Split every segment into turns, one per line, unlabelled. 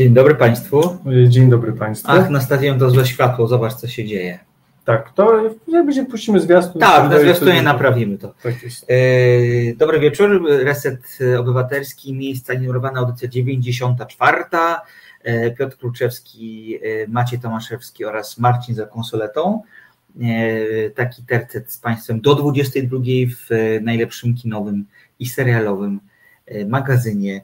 Dzień dobry Państwu.
Dzień dobry Państwu.
Ach, na stadion to złe światło, zobacz co się dzieje.
Tak, to jak będziemy puścimy zwiastun.
Tak, na zwiastunie naprawimy to.
Tak jest.
E, dobry wieczór, Reset Obywatelski, miejsca numerowana audycja 94. E, Piotr Kluczewski, e, Maciej Tomaszewski oraz Marcin za konsoletą. Taki tercet z Państwem do 22 w najlepszym kinowym i serialowym magazynie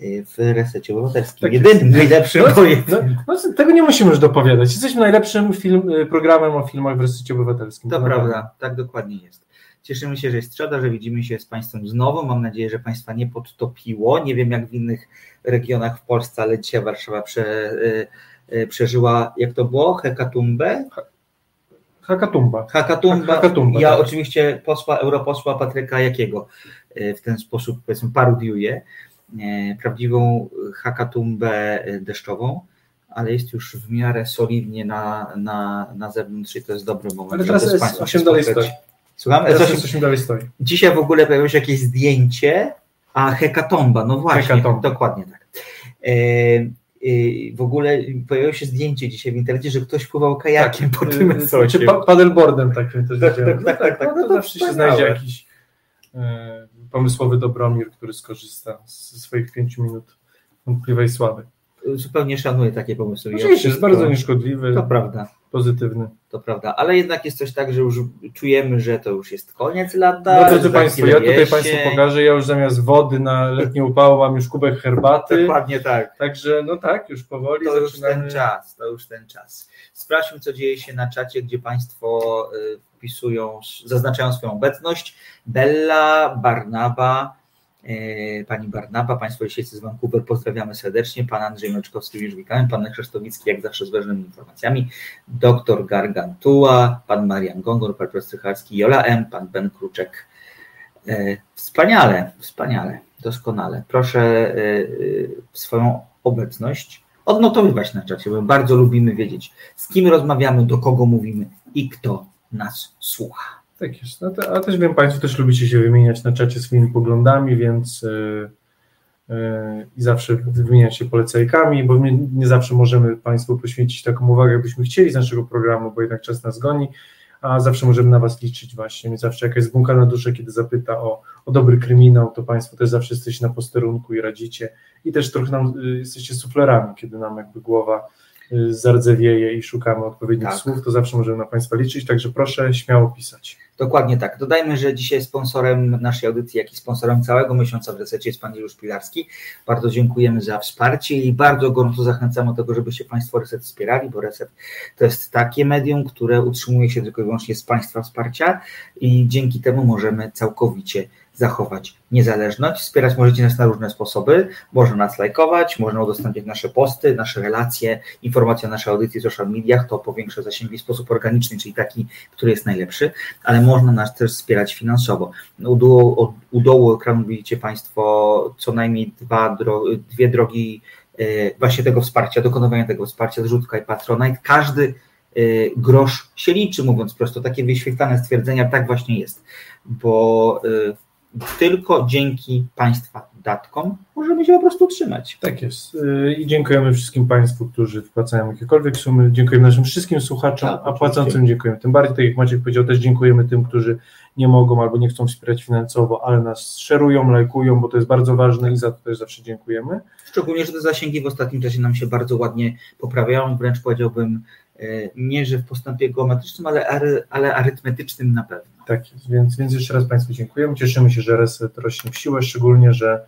w resecie obywatelskim. Tak Jedynym najlepszym
no, no, no, tego nie musimy już dopowiadać. Jesteśmy najlepszym film, y, programem o filmach w resecie obywatelskim.
To, to prawda, tak dokładnie jest. Cieszymy się, że jest środa, że widzimy się z Państwem znowu. Mam nadzieję, że Państwa nie podtopiło. Nie wiem jak w innych regionach w Polsce, ale dzisiaj Warszawa prze, y, y, przeżyła, jak to było, hekatumbę?
Hakatumba.
Hakatumba. Hakatumba ja tak. oczywiście posła, europosła Patryka Jakiego w ten sposób powiedzmy parodiuję. E, prawdziwą hakatumbę deszczową, ale jest już w miarę solidnie na, na, na zewnątrz i to jest dobry moment.
Ale teraz jest 8 dalej stoi.
Słucham?
Teraz jest 8 dalej stoi.
Dzisiaj w ogóle pojawiło się jakieś zdjęcie, a hekatomba, no właśnie, Hekatomba. dokładnie tak. E, e, w ogóle pojawiło się zdjęcie dzisiaj w internecie, że ktoś pływał kajakiem tak, po tym
Czy znaczy paddleboardem tak tak, tak, tak, tak, tak, no, to zawsze się znajdzie jakiś pomysłowy Dobromir, który skorzysta ze swoich pięciu minut wątpliwej sławy.
Zupełnie szanuję takie pomysły.
Oczywiście, jest bardzo nieszkodliwy.
To prawda.
Pozytywny.
To prawda, ale jednak jest coś tak, że już czujemy, że to już jest koniec lata.
No drodzy Państwo, ja tutaj Państwu pokażę, ja już zamiast wody na letnie upało mam już kubek herbaty.
Dokładnie tak.
Także no tak, już powoli
to
zaczynamy.
już ten czas, to już ten czas. Sprawdźmy, co dzieje się na czacie, gdzie Państwo y, wpisują, zaznaczają swoją obecność. Bella, Barnaba, e, pani Barnaba, Państwo Lisieccy z Vancouver, pozdrawiamy serdecznie, pan Andrzej Meczkowski już witamy, pan Krzysztowicki jak zawsze z ważnymi informacjami, doktor Gargantua, pan Marian Gongor, pan Strycharski, Jola M, pan Ben Kruczek. E, wspaniale, wspaniale, doskonale. Proszę e, swoją obecność odnotowywać na czacie, bo bardzo lubimy wiedzieć, z kim rozmawiamy, do kogo mówimy i kto nas słucha.
Tak jest. No to, a też wiem, Państwo też lubicie się wymieniać na czacie swoimi poglądami, więc yy, yy, i zawsze wymieniać się polecajkami, bo my nie zawsze możemy Państwu poświęcić taką uwagę, jakbyśmy chcieli z naszego programu, bo jednak czas nas goni, a zawsze możemy na Was liczyć właśnie. Więc zawsze jakaś zbunka na duszę, kiedy zapyta o, o dobry kryminał, to Państwo też zawsze jesteście na posterunku i radzicie i też trochę nam y, jesteście suflerami, kiedy nam jakby głowa zardzewieje i szukamy odpowiednich tak. słów, to zawsze możemy na Państwa liczyć, także proszę śmiało pisać.
Dokładnie tak. Dodajmy, że dzisiaj sponsorem naszej audycji, jak i sponsorem całego miesiąca w resecie jest Pan Juliusz Pilarski. Bardzo dziękujemy za wsparcie i bardzo gorąco zachęcamy do tego, żebyście Państwo Reset wspierali, bo Reset to jest takie medium, które utrzymuje się tylko i wyłącznie z Państwa wsparcia i dzięki temu możemy całkowicie zachować niezależność. Wspierać możecie nas na różne sposoby. Można nas lajkować, można udostępniać nasze posty, nasze relacje, informacje o naszej audycji w social mediach, to powiększa zasięgi w sposób organiczny, czyli taki, który jest najlepszy, ale można nas też wspierać finansowo. U dołu, u dołu ekranu widzicie Państwo co najmniej dwa, dwie drogi e, właśnie tego wsparcia, dokonywania tego wsparcia, zrzutka i patronite. Każdy e, grosz się liczy, mówiąc prosto, takie wyświetlane stwierdzenia, tak właśnie jest, bo e, tylko dzięki Państwa datkom możemy się po prostu utrzymać.
Tak jest. Y, I dziękujemy wszystkim Państwu, którzy wpłacają jakiekolwiek sumy. Dziękujemy naszym wszystkim słuchaczom, tak, a płacącym dziękujemy. Tym bardziej, tak jak Maciek powiedział, też dziękujemy tym, którzy nie mogą albo nie chcą wspierać finansowo, ale nas szerują, lajkują, bo to jest bardzo ważne i za to też zawsze dziękujemy.
Szczególnie, że te zasięgi w ostatnim czasie nam się bardzo ładnie poprawiają, wręcz powiedziałbym e, nie, że w postępie geometrycznym, ale, ale arytmetycznym na pewno.
Tak więc, więc jeszcze raz Państwu dziękujemy. Cieszymy się, że Reset rośnie w siłę, szczególnie, że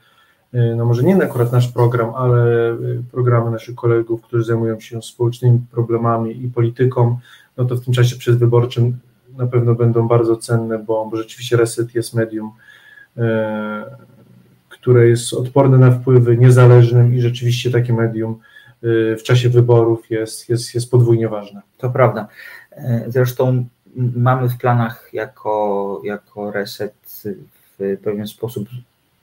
y, no może nie akurat nasz program, ale y, programy naszych kolegów, którzy zajmują się społecznymi problemami i polityką, no to w tym czasie przedwyborczym na pewno będą bardzo cenne, bo, bo rzeczywiście Reset jest medium, e, które jest odporne na wpływy, niezależnym i rzeczywiście takie medium w czasie wyborów jest, jest, jest podwójnie ważne.
To prawda. Zresztą mamy w planach jako, jako reset w pewien sposób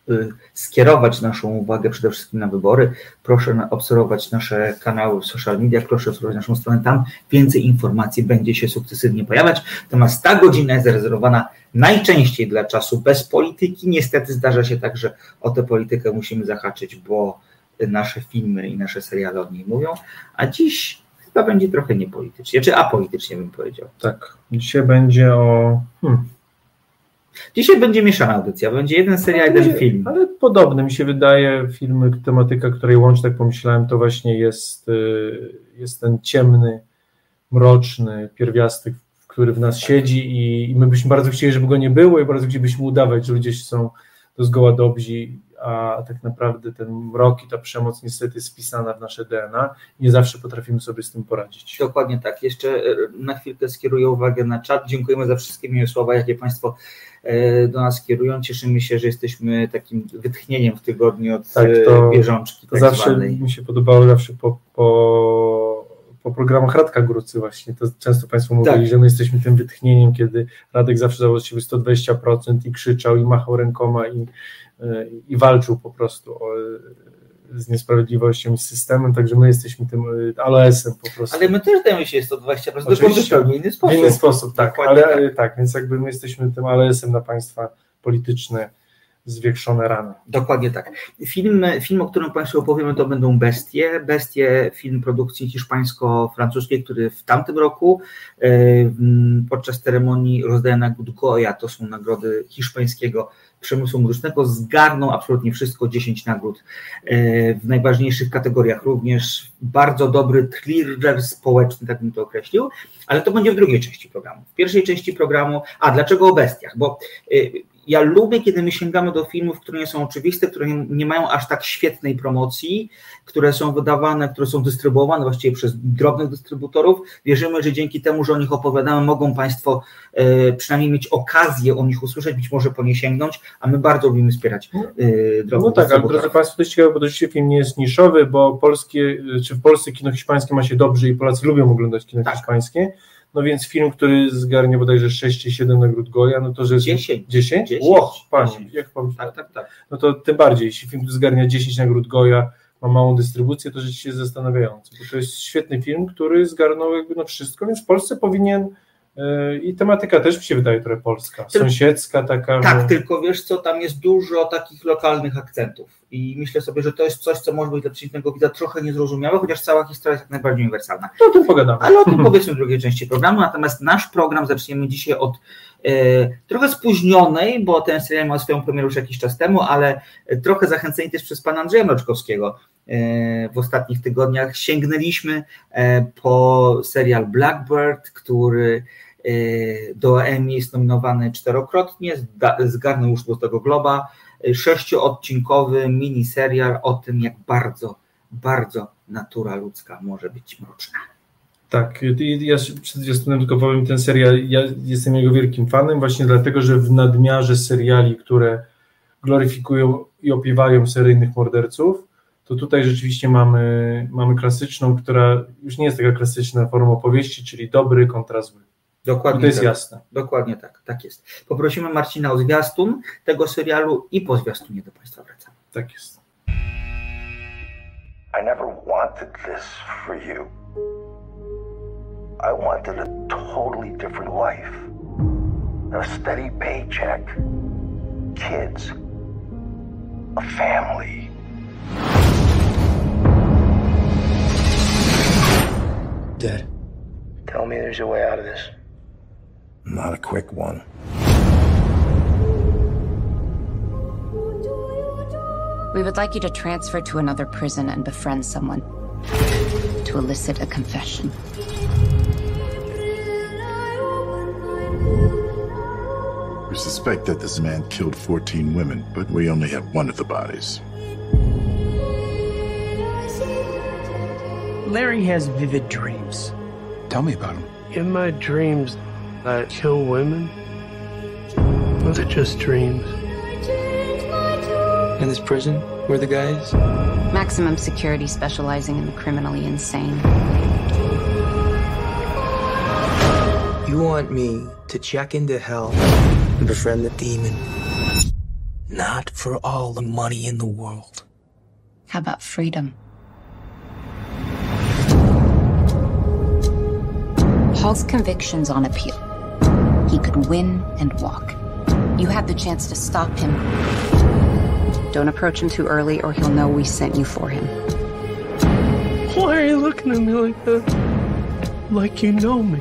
y, skierować naszą uwagę przede wszystkim na wybory. Proszę obserwować nasze kanały w social media, proszę obserwować naszą stronę, tam więcej informacji będzie się sukcesywnie pojawiać. Natomiast ta godzina jest zarezerwowana najczęściej dla czasu bez polityki. Niestety zdarza się tak, że o tę politykę musimy zahaczyć, bo nasze filmy i nasze seriale o niej mówią, a dziś chyba będzie trochę niepolitycznie, czy apolitycznie bym powiedział.
Tak, dzisiaj będzie o... Hmm.
Dzisiaj będzie mieszana audycja, będzie jeden serial, jeden film.
Ale podobny mi się wydaje, filmy, tematyka, której łącznie tak pomyślałem, to właśnie jest, y, jest ten ciemny, mroczny pierwiastek, który w nas siedzi i, i my byśmy bardzo chcieli, żeby go nie było i bardzo chcielibyśmy udawać, że ludzie są to zgoła dobrzy, a tak naprawdę ten mrok i ta przemoc niestety jest wpisana w nasze DNA. Nie zawsze potrafimy sobie z tym poradzić.
Dokładnie tak. Jeszcze e, na chwilkę skieruję uwagę na czat. Dziękujemy za wszystkie miłe słowa, jakie Państwo e, do nas kierują. Cieszymy się, że jesteśmy takim wytchnieniem w tygodniu od tak, to, bieżączki.
To tak zawsze zwanej. mi się podobało zawsze po, po po programach Radka Grucy właśnie, to często Państwo mówili, tak. że my jesteśmy tym wytchnieniem, kiedy Radek zawsze dawał z siebie 120% i krzyczał i machał rękoma i, e, i walczył po prostu o, z niesprawiedliwością i z systemem, także my jesteśmy tym e, aloesem po prostu.
Ale my też dajemy się 120%, Oczywiście, w inny sposób.
W inny sposób, tak, ale tak. tak, więc jakby my jesteśmy tym aloesem na państwa polityczne, zwiększone rany.
Dokładnie tak. Film, film, o którym Państwu opowiemy, to będą Bestie. Bestie, film produkcji hiszpańsko-francuskiej, który w tamtym roku e, podczas ceremonii rozdania Goya, to są nagrody hiszpańskiego przemysłu muzycznego, zgarnął absolutnie wszystko, 10 nagród e, w najważniejszych kategoriach, również bardzo dobry thriller społeczny, tak bym to określił, ale to będzie w drugiej części programu. W pierwszej części programu, a dlaczego o bestiach? Bo e, ja lubię, kiedy my sięgamy do filmów, które nie są oczywiste, które nie, nie, mają aż tak świetnej promocji, które są wydawane, które są dystrybuowane właściwie przez drobnych dystrybutorów. Wierzymy, że dzięki temu, że o nich opowiadamy, mogą Państwo e, przynajmniej mieć okazję o nich usłyszeć, być może po nie sięgnąć, a my bardzo lubimy wspierać e, drobnych
No tak, ale drodzy Państwo, to jest ciekawe, bo to film nie jest niszowy, bo polskie, czy w Polsce kino hiszpańskie ma się dobrze i Polacy lubią oglądać kino tak. hiszpańskie no więc film, który zgarnie bodajże 6 czy 7 nagród Goya, no to że...
10.
10? 10. Ło, panie, jak pan... Tak, tak, tak. No to tym bardziej, jeśli film, który zgarnia 10 nagród Goya, ma małą dystrybucję, to rzeczywiście jest zastanawiające, bo to jest świetny film, który zgarnął jakby no wszystko, więc w Polsce powinien i tematyka też mi się wydaje trochę polska, sąsiedzka taka.
Tak, że... tylko wiesz co, tam jest dużo takich lokalnych akcentów i myślę sobie, że to jest coś, co może być dla przeciwnego widza trochę niezrozumiałe, chociaż cała historia jest jak najbardziej uniwersalna.
No o tym pogadamy.
Ale o tym powiedzmy w drugiej części programu, natomiast nasz program zaczniemy dzisiaj od e, trochę spóźnionej, bo ten serial miał swoją premierę już jakiś czas temu, ale trochę zachęceni też przez pana Andrzeja Mroczkowskiego e, w ostatnich tygodniach sięgnęliśmy e, po serial Blackbird, który e, do Emmy jest nominowany czterokrotnie, zgarnął już do tego Globa, sześcioodcinkowy miniserial o tym, jak bardzo, bardzo natura ludzka może być mroczna.
Tak, ja przed tylko powiem, ten serial, ja jestem jego wielkim fanem, właśnie dlatego, że w nadmiarze seriali, które gloryfikują i opiewają seryjnych morderców, to tutaj rzeczywiście mamy, mamy klasyczną, która już nie jest taka klasyczna forma opowieści, czyli dobry kontra zły.
Dokładnie
to jest
tak.
jasne.
Dokładnie tak, tak jest. Poprosimy Marcina o zwiastun tego serialu i po zwiastunie do Państwa wracamy.
Tak jest.
I never wanted this for you. I wanted a totally different life. A steady paycheck. Kids. A family.
Dad, tell me there's a way out of this.
Not a quick one.
We would like you to transfer to another prison and befriend someone to elicit a confession.
We suspect that this man killed 14 women, but we only have one of the bodies.
Larry has vivid dreams.
Tell me about them.
In my dreams, I kill women? Was it just dreams?
In this prison, where the guys?
Maximum security specializing in the criminally insane.
You want me to check into hell and befriend the demon? Not for all the money in the world.
How about freedom? Hall's convictions on appeal. He could win and walk. You had the chance to stop him. Don't approach him too early or he'll know we sent you for him.
Why are you looking at me like that? Like you know me.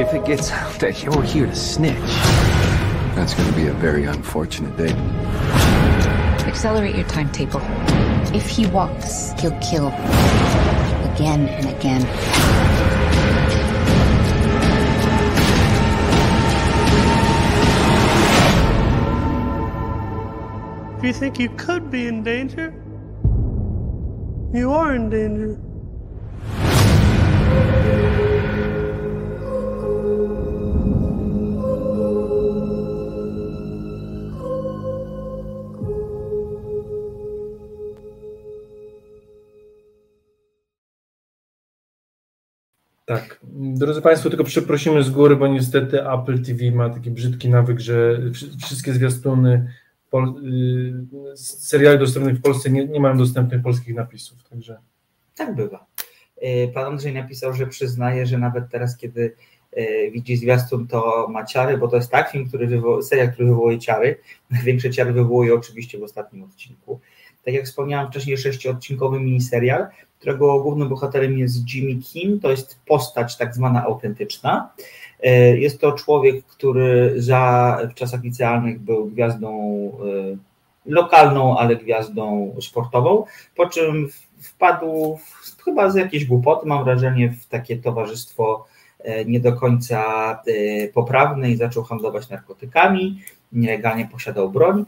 If it gets out that you're here to snitch, that's going to be a very unfortunate day.
Accelerate your timetable. If he walks, he'll kill again and again.
If you think you could be in danger, you are in danger.
Drodzy Państwo, tylko przeprosimy z góry, bo niestety Apple TV ma taki brzydki nawyk, że wszystkie zwiastuny pol, y, seriali dostępnych w Polsce nie, nie mają dostępnych polskich napisów. Także.
Tak bywa. Y, pan Andrzej napisał, że przyznaje, że nawet teraz, kiedy widzi zwiastun, to ma ciary, bo to jest tak film, który wywołuje, serial, który wywołuje ciary. Największe ciary wywołuje oczywiście w ostatnim odcinku. Tak jak wspomniałem wcześniej, sześciodcinkowy miniserial, którego głównym bohaterem jest Jimmy Kim, to jest postać tak zwana autentyczna. E, jest to człowiek, który za w czasach licealnych był gwiazdą e, lokalną, ale gwiazdą sportową, po czym wpadł w, chyba z jakiejś głupoty, mam wrażenie, w takie towarzystwo e, nie do końca poprawne i zaczął handlować narkotykami, nielegalnie posiadał broń.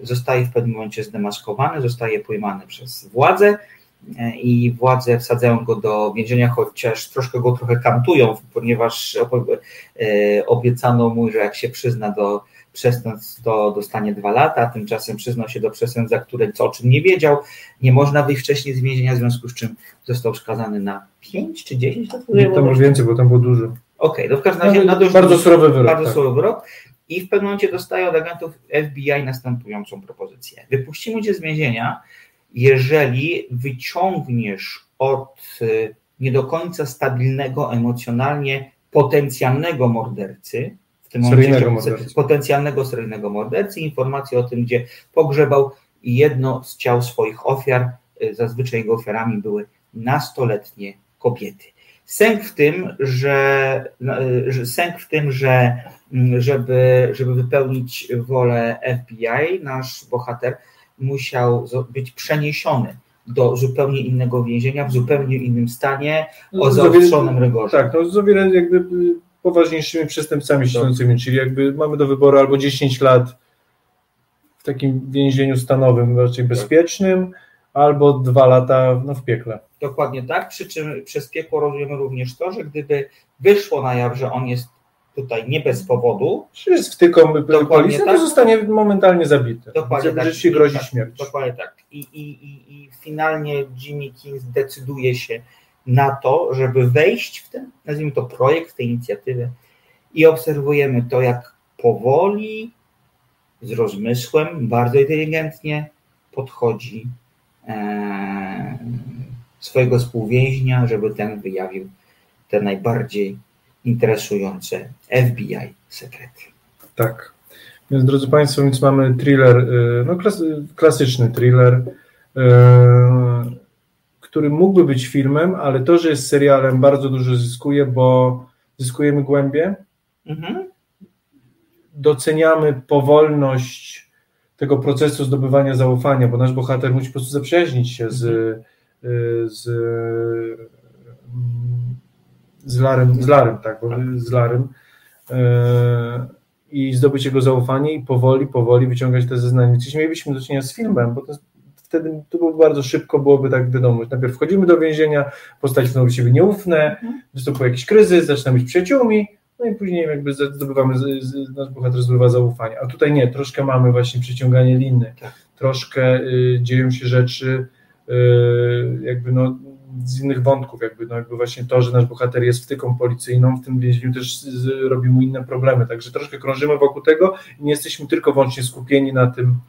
Zostaje w pewnym momencie zdemaskowany, zostaje pojmany przez władze E, i władze wsadzają go do więzienia, chociaż troszkę go trochę kantują, ponieważ e, obiecano mu, że jak się przyzna do przestępstw, to dostanie dwa lata, tymczasem przyznał się do przestępstw, za które co o czym nie wiedział, nie można wyjść wcześniej z więzienia, w związku z czym został skazany na 5 czy 10 lat?
Nie, tam więcej, bo tam było dużo. Okej,
okay, no w każdym razie na dość
bardzo surowy wyrok.
Bardzo tak. surowy wyrok. I w pewnym momencie dostaje od agentów FBI następującą propozycję. Wypuścimy cię z więzienia, jeżeli wyciągniesz od y, nie do końca stabilnego emocjonalnie potencjalnego mordercy, tym momencie mordercy. potencjalnego seryjnego mordercy, informację o tym, gdzie pogrzebał jedno z ciał swoich ofiar, y, zazwyczaj jego ofiarami były nastoletnie kobiety. Sęk w tym, że, y, sęk w tym, że mm, żeby, żeby wypełnić wolę FBI, nasz bohater musiał być przeniesiony do zupełnie innego więzienia, w zupełnie innym stanie, o no, zaostrzonym rygorze.
Tak, no z o wiele jakby y, poważniejszymi przestępcami siedzącymi, czyli jakby mamy do wyboru albo 10 lat w takim więzieniu stanowym, raczej bezpiecznym, albo dwa lata no, w piekle.
Dokładnie tak, przy czym przez piekło rozumiemy również to, że gdyby wyszło na jaw, że on jest tutaj nie bez powodu.
Jest wtyką policji, tak. to zostanie momentalnie zabity. Dokładnie tak. Rzeczywiście grozi
tak,
śmierć.
Dokładnie tak. I, i, i, I finalnie Jimmy King decyduje się na to, żeby wejść w ten, nazwijmy to projekt, tę inicjatywę i obserwujemy to, jak powoli, z rozmysłem, bardzo inteligentnie podchodzi e, swojego współwięźnia, żeby ten wyjawił te najbardziej interesujące FBI sekrety.
Tak. Więc drodzy Państwo, więc mamy thriller, y, no klasyczny thriller, y, który mógłby być filmem, ale to, że jest serialem bardzo dużo zyskuje, bo zyskujemy głębie, mhm. doceniamy powolność tego procesu zdobywania zaufania, bo nasz bohater musi po prostu zaprzyjaźnić się z, mhm. Y, z z Larem, z Larem tak, z Larem e, i zdobyć jego zaufanie i powoli, powoli wyciągać te zeznania. Jeśli mielibyśmy do czynienia z filmem, bo to, wtedy to byłoby bardzo szybko, byłoby tak wiadomo, najpierw wchodzimy do więzienia, postaci są do siebie nieufne, mhm. występuje jakiś kryzys, zaczynamy być przyjaciółmi, no i później jakby zdobywamy, nasz bohater zdobywa zaufanie. A tutaj nie, troszkę mamy właśnie przyciąganie liny, tak. troszkę y, dzieją się rzeczy, y, jakby no z innych wątków, jakby, no jakby właśnie to, że nasz bohater jest wtyką policyjną, w tym więzieniu też z, robi mu inne problemy, także troszkę krążymy wokół tego i nie jesteśmy tylko wyłącznie skupieni na tym,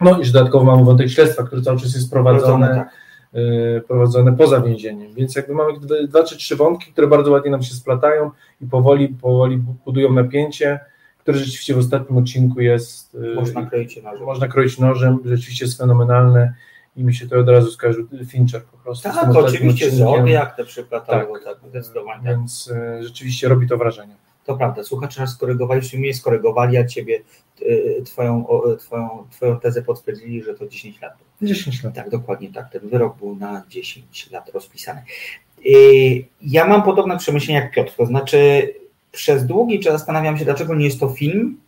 no i że dodatkowo mamy wątek śledztwa, który cały czas jest prowadzony, tak. y, prowadzone poza więzieniem, więc jakby mamy dwa czy trzy wątki, które bardzo ładnie nam się splatają i powoli, powoli budują napięcie, które rzeczywiście w ostatnim odcinku jest.
Y, można kroić nożem.
Można kroić nożem, rzeczywiście jest fenomenalne i mi się to od razu skojarzył Fincher po prostu.
Tak, oczywiście Zodiak na przykład, tak, tak, zdecydowanie.
Więc tak. rzeczywiście robi to wrażenie.
To prawda, słuchacze nas skorygowali, czy mnie skorygowali, a ciebie y, twoją, twoją, twoją tezę potwierdzili, że to 10 lat.
10 lat.
Tak, dokładnie tak. Ten wyrok był na 10 lat rozpisany. Y, ja mam podobne przemyślenia jak Piotr, to znaczy przez długi czas zastanawiam się, dlaczego nie jest to film,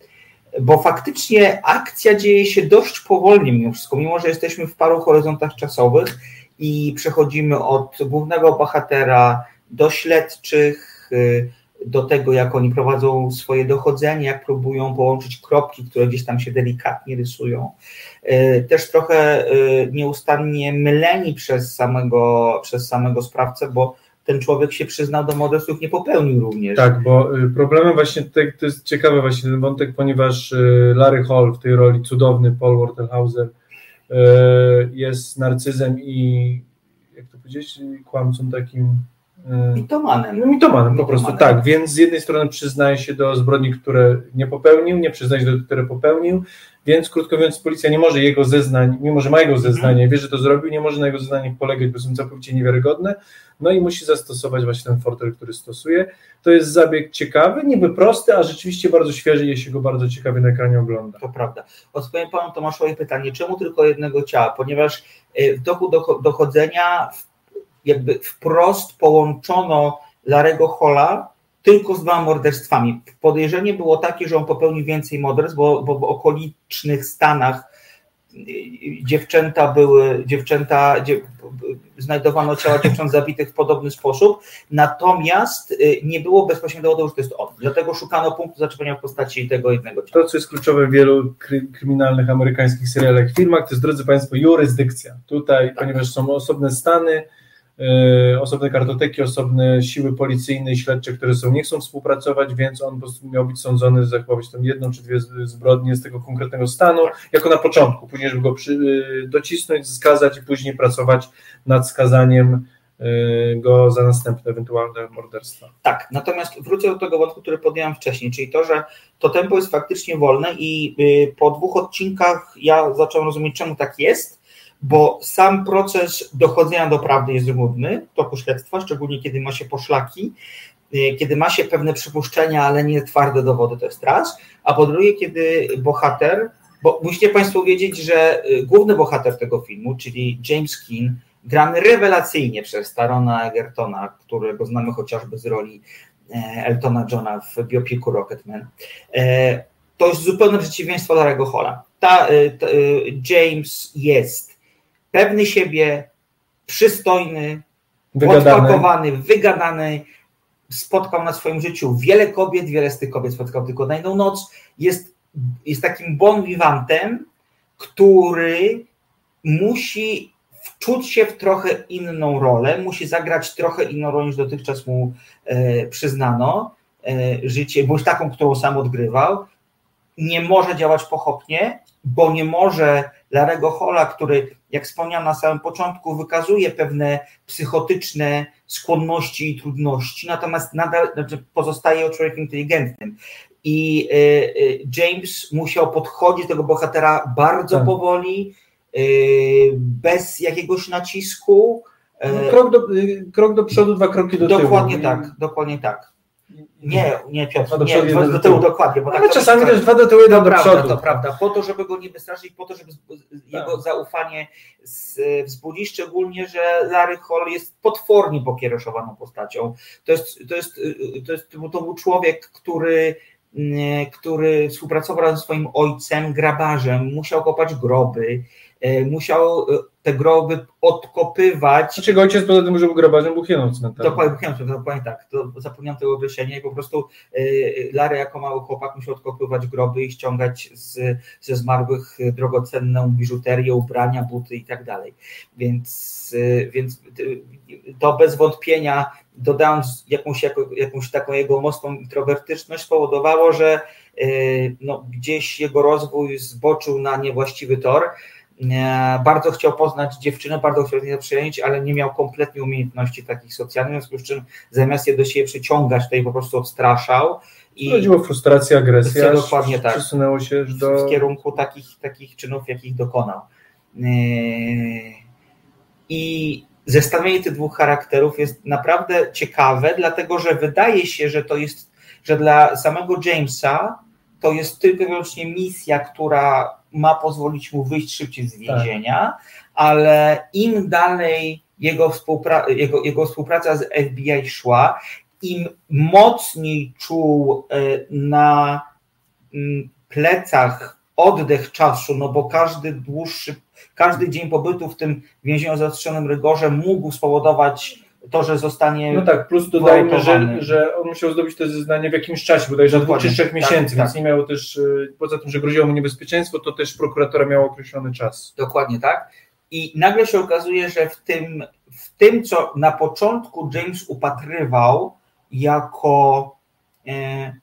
bo faktycznie akcja dzieje się dość powolnie mimo wszystko, mimo że jesteśmy w paru horyzontach czasowych i przechodzimy od głównego bohatera do śledczych, y, do tego, jak oni prowadzą swoje dochodzenie, jak próbują połączyć kropki, które gdzieś tam się delikatnie rysują. Y, też trochę y, nieustannie myleni przez samego, przez samego sprawcę, bo ten człowiek się przyznał do morderstw, nie popełnił również.
Tak, bo y, problemem właśnie, to jest ciekawy właśnie ten wątek, ponieważ Larry Hall w tej roli, cudowny Paul Wartenhauser, jest narcyzem i jak to powiedzieć, kłamcą takim
E, mitomanem.
No, mitomanem po prostu, tak. Więc z jednej strony przyznaje się do zbrodni, które nie popełnił, nie przyznaje się do które popełnił, więc krótko mówiąc policja nie może jego zeznań, mimo że ma jego zeznanie, mhm. wie, że to zrobił, nie może na jego zeznaniach polegać, bo są całkowicie niewiarygodne, no i musi zastosować właśnie ten fortel, który stosuje. To jest zabieg ciekawy, niby prosty, a rzeczywiście bardzo świeży i się go bardzo ciekawie na ekranie ogląda.
To prawda. Odpowiem panu Tomaszowi pytanie, czemu tylko jednego ciała? Ponieważ e, w toku dochodzenia jakby wprost połączono Larego Hola tylko z dwoma morderstwami. Podejrzenie było takie, że on popełnił więcej morderstw, bo, bo w okolicznych Stanach y, dziewczęta były, dziewczęta, znajdowano ciała dziewcząt zabitych w podobny sposób, natomiast y, nie było bezpośrednio dowodu, że to jest on. Dlatego szukano punktu zaczepienia w postaci tego jednego ciała.
To, co jest kluczowe w wielu kry, kryminalnych amerykańskich serialach, filmach, to jest, drodzy Państwo, jurysdykcja. Tutaj, tak. ponieważ są osobne stany, osobne kartoteki, osobne siły policyjne i śledcze, które są, nie chcą współpracować, więc on po prostu miał być sądzony za chyba tam jedną czy dwie zbrodnie z tego konkretnego stanu, jako na początku, później żeby go przy, e, docisnąć, skazać i później pracować nad skazaniem e, go za następne ewentualne morderstwa.
Tak, natomiast wrócę do tego wątku, który podjąłem wcześniej, czyli to, że to tempo jest faktycznie wolne i po dwóch odcinkach ja zacząłem rozumieć, czemu tak jest, bo sam proces dochodzenia do prawdy jest trudny w toku śledztwa, szczególnie kiedy ma się poszlaki, y, kiedy ma się pewne przypuszczenia, ale nie twarde dowody, to jest raz, a po drugie, kiedy bohater, bo musicie Państwo wiedzieć, że y, główny bohater tego filmu, czyli James Keen, grany rewelacyjnie przez Tarona Egertona, którego znamy chociażby z roli e, Eltona Johna w biopiku Rocketman, e, to jest zupełne przeciwieństwo Larego Hola. Ta, y, ta, James jest pewny siebie, przystojny, wygadany. odpakowany, wygadany, spotkał na swoim życiu wiele kobiet, wiele z tych kobiet spotkał tylko na jedną noc, jest, jest takim bon vivantem, który musi wczuć się w trochę inną rolę, musi zagrać trochę inną rolę niż dotychczas mu e, przyznano e, życie, bądź taką, którą sam odgrywał. Nie może działać pochopnie, bo nie może Larego Hola, który, jak wspomniałem na samym początku, wykazuje pewne psychotyczne skłonności i trudności, natomiast nadal znaczy pozostaje człowiekiem inteligentnym. I y, y, James musiał podchodzić do tego bohatera bardzo tak. powoli, y, bez jakiegoś nacisku.
No, krok, do, krok do przodu, dwa kroki do
dokładnie tyłu. Dokładnie tak, dokładnie tak. Nie, nie Piotr, do nie, dwa do tyłu dokładnie.
Bo Ale tak czasami też dwa do tyłu, jeden do
prawda, przodu. To prawda, po to, żeby go nie wystraszyć, po to, żeby jego tak. zaufanie wzbudzić, szczególnie, że Larry Hall jest potwornie pokiereszowaną postacią. To jest, to jest, to jest to był człowiek, który który współpracował ze swoim ojcem, grabarzem, musiał kopać groby, musiał e, te groby odkopywać.
Znaczy ojciec poza tym, był grabarzem, był hieną cmentarnym.
Dokładnie, dokładnie tak. To zapomniałem tego określenia i po prostu e, Larry jako mały chłopak musiał odkopywać groby i ściągać z, ze zmarłych drogocenną biżuterię, ubrania, buty i tak dalej. Więc, więc to bez wątpienia dodając jakąś, jakąś taką jego mocną introwertyczność spowodowało, że no, gdzieś jego rozwój zboczył na niewłaściwy tor, bardzo chciał poznać dziewczynę, bardzo chciał jej przyjąć, ale nie miał kompletnie umiejętności takich socjalnych, w związku z czym zamiast je do siebie przyciągać, to jej po prostu odstraszał
I Chodziło frustracja, agresja.
Dokładnie tak.
Przesunęło się do...
W kierunku takich, takich czynów, jakich dokonał. Yy, I zestawienie tych dwóch charakterów jest naprawdę ciekawe, dlatego że wydaje się, że to jest, że dla samego Jamesa to jest tylko i wyłącznie misja, która ma pozwolić mu wyjść szybciej z tak. więzienia, tak. ale im dalej jego, współpra jego, jego współpraca z FBI szła, im mocniej czuł e, na mm, plecach oddech czasu, no bo każdy dłuższy, każdy dzień pobytu w tym więzieniu zaostrzonym rygorze mógł spowodować to, że zostanie.
No tak, plus dodajmy, że, że on musiał zdobyć to zeznanie w jakimś czasie, bodajże dwóch czy trzech tak, miesięcy, tak, więc nie miało też, y, poza tym, że groziło mu niebezpieczeństwo, to też prokuratora miała określony czas.
Dokładnie tak. I nagle się okazuje, że w tym, w tym co na początku James upatrywał jako e,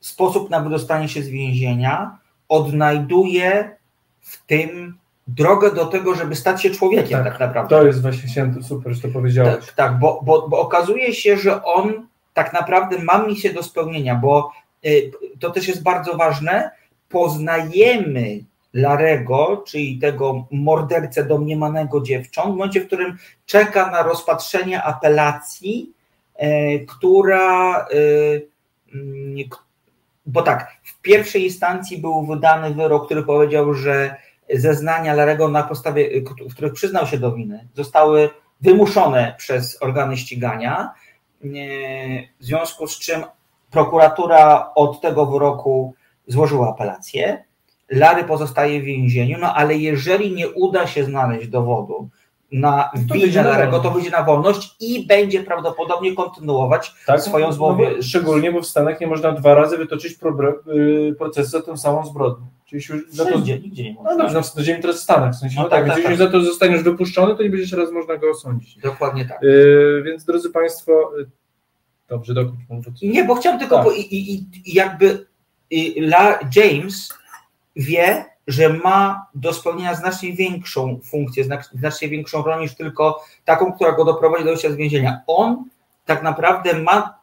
sposób na wydostanie się z więzienia, odnajduje w tym drogę do tego, żeby stać się człowiekiem tak, tak naprawdę.
To jest właśnie super, że to powiedziałeś.
Tak, tak bo, bo, bo okazuje się, że on tak naprawdę ma misję do spełnienia, bo y, to też jest bardzo ważne, poznajemy Larego, czyli tego mordercę domniemanego dziewcząt, w momencie, w którym czeka na rozpatrzenie apelacji, y, która, y, mm, bo tak, w pierwszej instancji był wydany wyrok, który powiedział, że zeznania Larego na podstawie, w których przyznał się do winy, zostały wymuszone przez organy ścigania, w związku z czym prokuratura od tego wyroku złożyła apelację. Lary pozostaje w więzieniu, no ale jeżeli nie uda się znaleźć dowodu, na winę Larego, to wyjdzie na wolność i będzie prawdopodobnie kontynuować tak? swoją zbrodnię.
No szczególnie, bo w Stanach nie można dwa razy wytoczyć y, procesu za tą samą zbrodnię.
Czyli już za to, nigdzie nie
można. No dobrze, na ziemi teraz w Stanach, w sensie, no, no tak, tak, więc tak, jeśli tak. za to zostaniesz wypuszczony, to nie będziesz raz można go osądzić.
Dokładnie tak.
Yy, więc drodzy Państwo, yy, dobrze, dokończ.
Nie, bo chciałem tylko, tak. bo i, i, i jakby i La James wie, że ma do spełnienia znacznie większą funkcję, znacznie większą rolę niż tylko taką, która go doprowadzi do wyjścia z więzienia. On tak naprawdę ma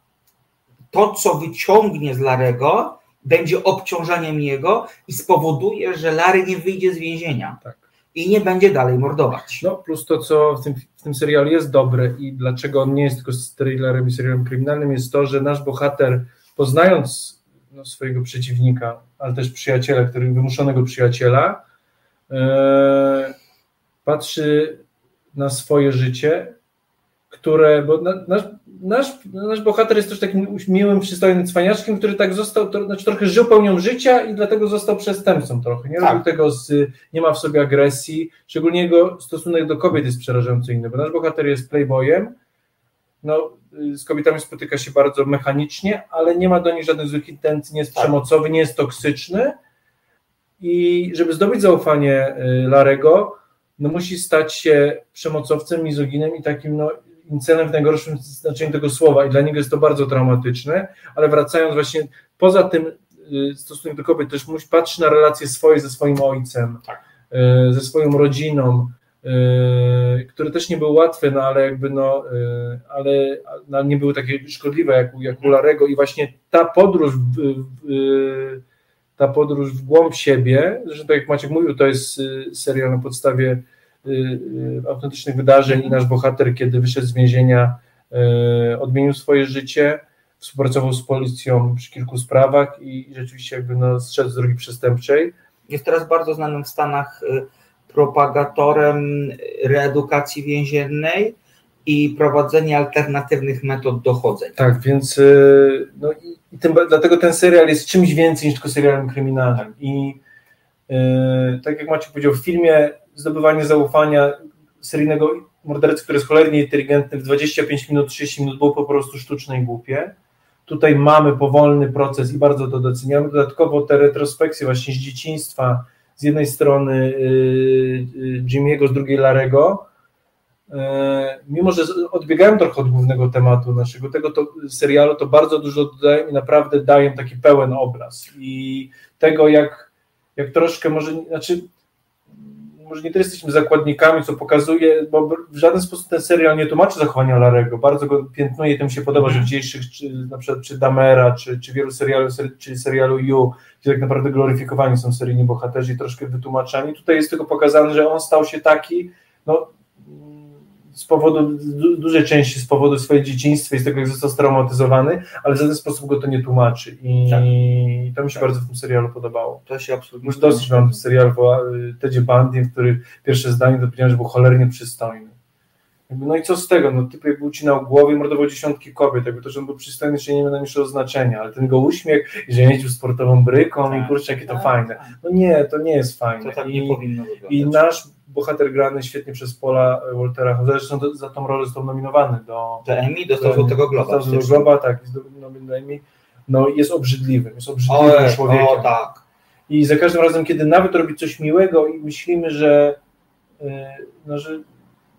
to, co wyciągnie z Larego, będzie obciążeniem jego i spowoduje, że Larry nie wyjdzie z więzienia. Tak. I nie będzie dalej mordować.
No, plus to, co w tym, w tym serialu jest dobre i dlaczego on nie jest tylko thrillerem i serialem kryminalnym, jest to, że nasz bohater, poznając no, swojego przeciwnika, ale też przyjaciela, który, wymuszonego przyjaciela, e, patrzy na swoje życie, które, bo na, nasz, nasz, nasz bohater jest też takim miłym, przystojnym cwaniaczkiem, który tak został, to, znaczy trochę żył pełnią życia i dlatego został przestępcą trochę. Nie tak. tego, z, nie ma w sobie agresji, szczególnie jego stosunek do kobiet jest przerażająco inny, bo nasz bohater jest playboyem, no, z kobietami spotyka się bardzo mechanicznie, ale nie ma do nich żadnych złych intencji, nie jest tak. przemocowy, nie jest toksyczny i żeby zdobyć zaufanie y, Larego, no musi stać się przemocowcem, mizoginem i takim no, incelem w najgorszym znaczeniu tego słowa i dla niego jest to bardzo traumatyczne, ale wracając właśnie, poza tym y, stosunek do kobiet też musi patrzeć na relacje swoje ze swoim ojcem, tak. Y, ze swoją rodziną, Yy, które też nie były łatwe, no ale jakby no, yy, ale no, nie były takie szkodliwe jak, jak u Larego i właśnie ta podróż w, ta podróż w głąb siebie, zresztą tak jak Maciek mówił, to jest y, serial na podstawie y, y, autentycznych wydarzeń i nasz bohater, kiedy wyszedł z więzienia, odmienił swoje życie, współpracował z policją przy kilku sprawach i rzeczywiście jakby no, zszedł z drogi przestępczej.
Jest teraz bardzo znanym w Stanach propagatorem reedukacji więziennej i prowadzenia alternatywnych metod dochodzenia.
Tak, więc y, no i, tym, dlatego ten serial jest czymś więcej niż tylko serialem kryminalnym. I yy, tak jak Maciek powiedział, w filmie zdobywanie zaufania seryjnego mordercy, który jest cholernie inteligentny, w 25 minut, 30 minut było po prostu sztuczne i głupie. Tutaj mamy powolny proces i bardzo to doceniamy. Dodatkowo te retrospekcje właśnie z dzieciństwa, z jednej strony y, y, Jimmy'ego, z drugiej Larego, y, mimo że odbiegałem trochę od głównego tematu naszego tego to, serialu, to bardzo dużo dodają i naprawdę dają taki pełen obraz. I tego jak, jak troszkę może, znaczy może nie tyle jesteśmy zakładnikami, co pokazuje, bo w żaden sposób ten serial nie tłumaczy zachowania Larego, bardzo go piętnuje i to mi się podoba, że w dzisiejszych, czy, na przykład czy Damera, czy, czy wielu serialu, czy serialu You, gdzie tak naprawdę gloryfikowani są seryjni bohaterzy i troszkę wytłumaczani, tutaj jest tylko pokazane, że on stał się taki, no z powodu, dużej części z powodu swojej dzieciństwa i z tego, jak został straumatyzowany, ale w żaden sposób go to nie tłumaczy. I tak. to mi się tak. bardzo w tym serialu podobało.
To się absolutnie.
Już dosyć mam serial o Tedzie Bundy, w którym pierwsze zdanie to powiedziałem, że był cholernie przystojny. no i co z tego? No typ jakby ucinał głowy i mordował dziesiątki kobiet. Jakby to, że on był przystojny, jeszcze nie ma najmniejszego znaczenia, ale ten go uśmiech, że jeździł sportową bryką tak. i kurczę, jakie to tak. fajne. No nie, to nie jest fajne.
To tak nie I, powinno wyglądać.
I nasz bohater grany świetnie przez Paula Waltera zresztą za tą rolę został nominowany do...
Do Emmy? Dostał Złotego Globa.
Dostał Złotego Globa, tak, jest nominowany do Emmy. No jest obrzydliwym, jest obrzydliwym o, człowiekiem. O,
tak.
I za każdym razem, kiedy nawet robi coś miłego i myślimy, że, e, no, że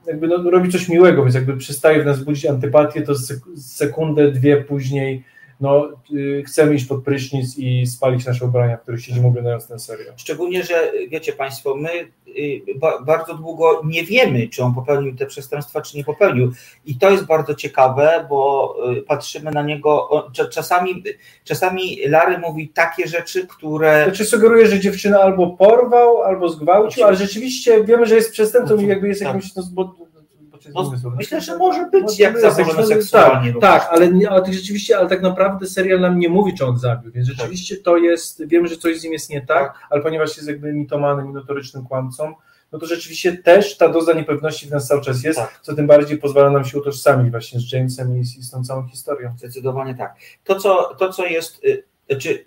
jakby no, robi coś miłego, więc jakby przestaje w nas budzić antypatię, to sekundę, dwie później no, y, chcemy iść pod prysznic i spalić nasze ubrania, w których siedzimy oglądając ten serial.
Szczególnie, że wiecie Państwo, my y, bardzo długo nie wiemy, czy on popełnił te przestępstwa, czy nie popełnił. I to jest bardzo ciekawe, bo y, patrzymy na niego, czasami, czasami Lary mówi takie rzeczy, które...
Znaczy sugeruje, że dziewczyna albo porwał, albo zgwałcił, ale rzeczywiście wiemy, że jest przestępcą i jakby jest tak. Jakimś no,
no, myślę, że może być może jak zaburzone seksualnie.
Tak, tak ale, ale rzeczywiście, ale tak naprawdę serial nam nie mówi, czy on zabił, więc rzeczywiście to jest, wiemy, że coś z nim jest nie tak, tak. ale ponieważ jest jakby mitomanym i notorycznym kłamcą, no to rzeczywiście też ta doza niepewności w nas cały czas jest, tak. co tym bardziej pozwala nam się utożsamić właśnie z Jamesem i z, tą całą historią.
Zdecydowanie tak. To, co, to, co jest, y, znaczy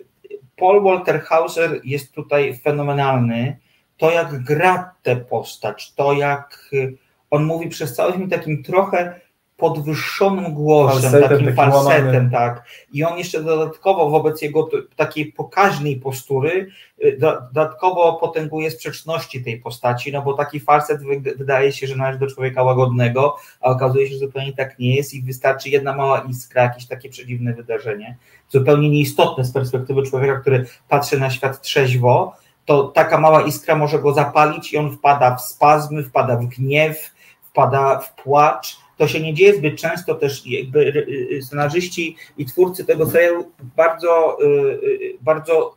Paul Walter Hauser jest tutaj fenomenalny, to jak gra tę postać, to jak y, on mówi przez cały film takim trochę podwyższonym głosem, falsetem, takim falsetem, tak. I on jeszcze dodatkowo wobec jego takiej pokaźnej postury y, dodatkowo potęguje sprzeczności tej postaci, no bo taki falset wydaje się, że należy do człowieka łagodnego, a okazuje się, że zupełnie tak nie jest i wystarczy jedna mała iskra, jakieś takie przedziwne wydarzenie, zupełnie nieistotne z perspektywy człowieka, który patrzy na świat trzeźwo, to taka mała iskra może go zapalić i on wpada w spazmy, wpada w gniew, wpada w płacz. To się nie dzieje zbyt często, też jakby y, y, scenarzyści i twórcy tego serialu bardzo, y, bardzo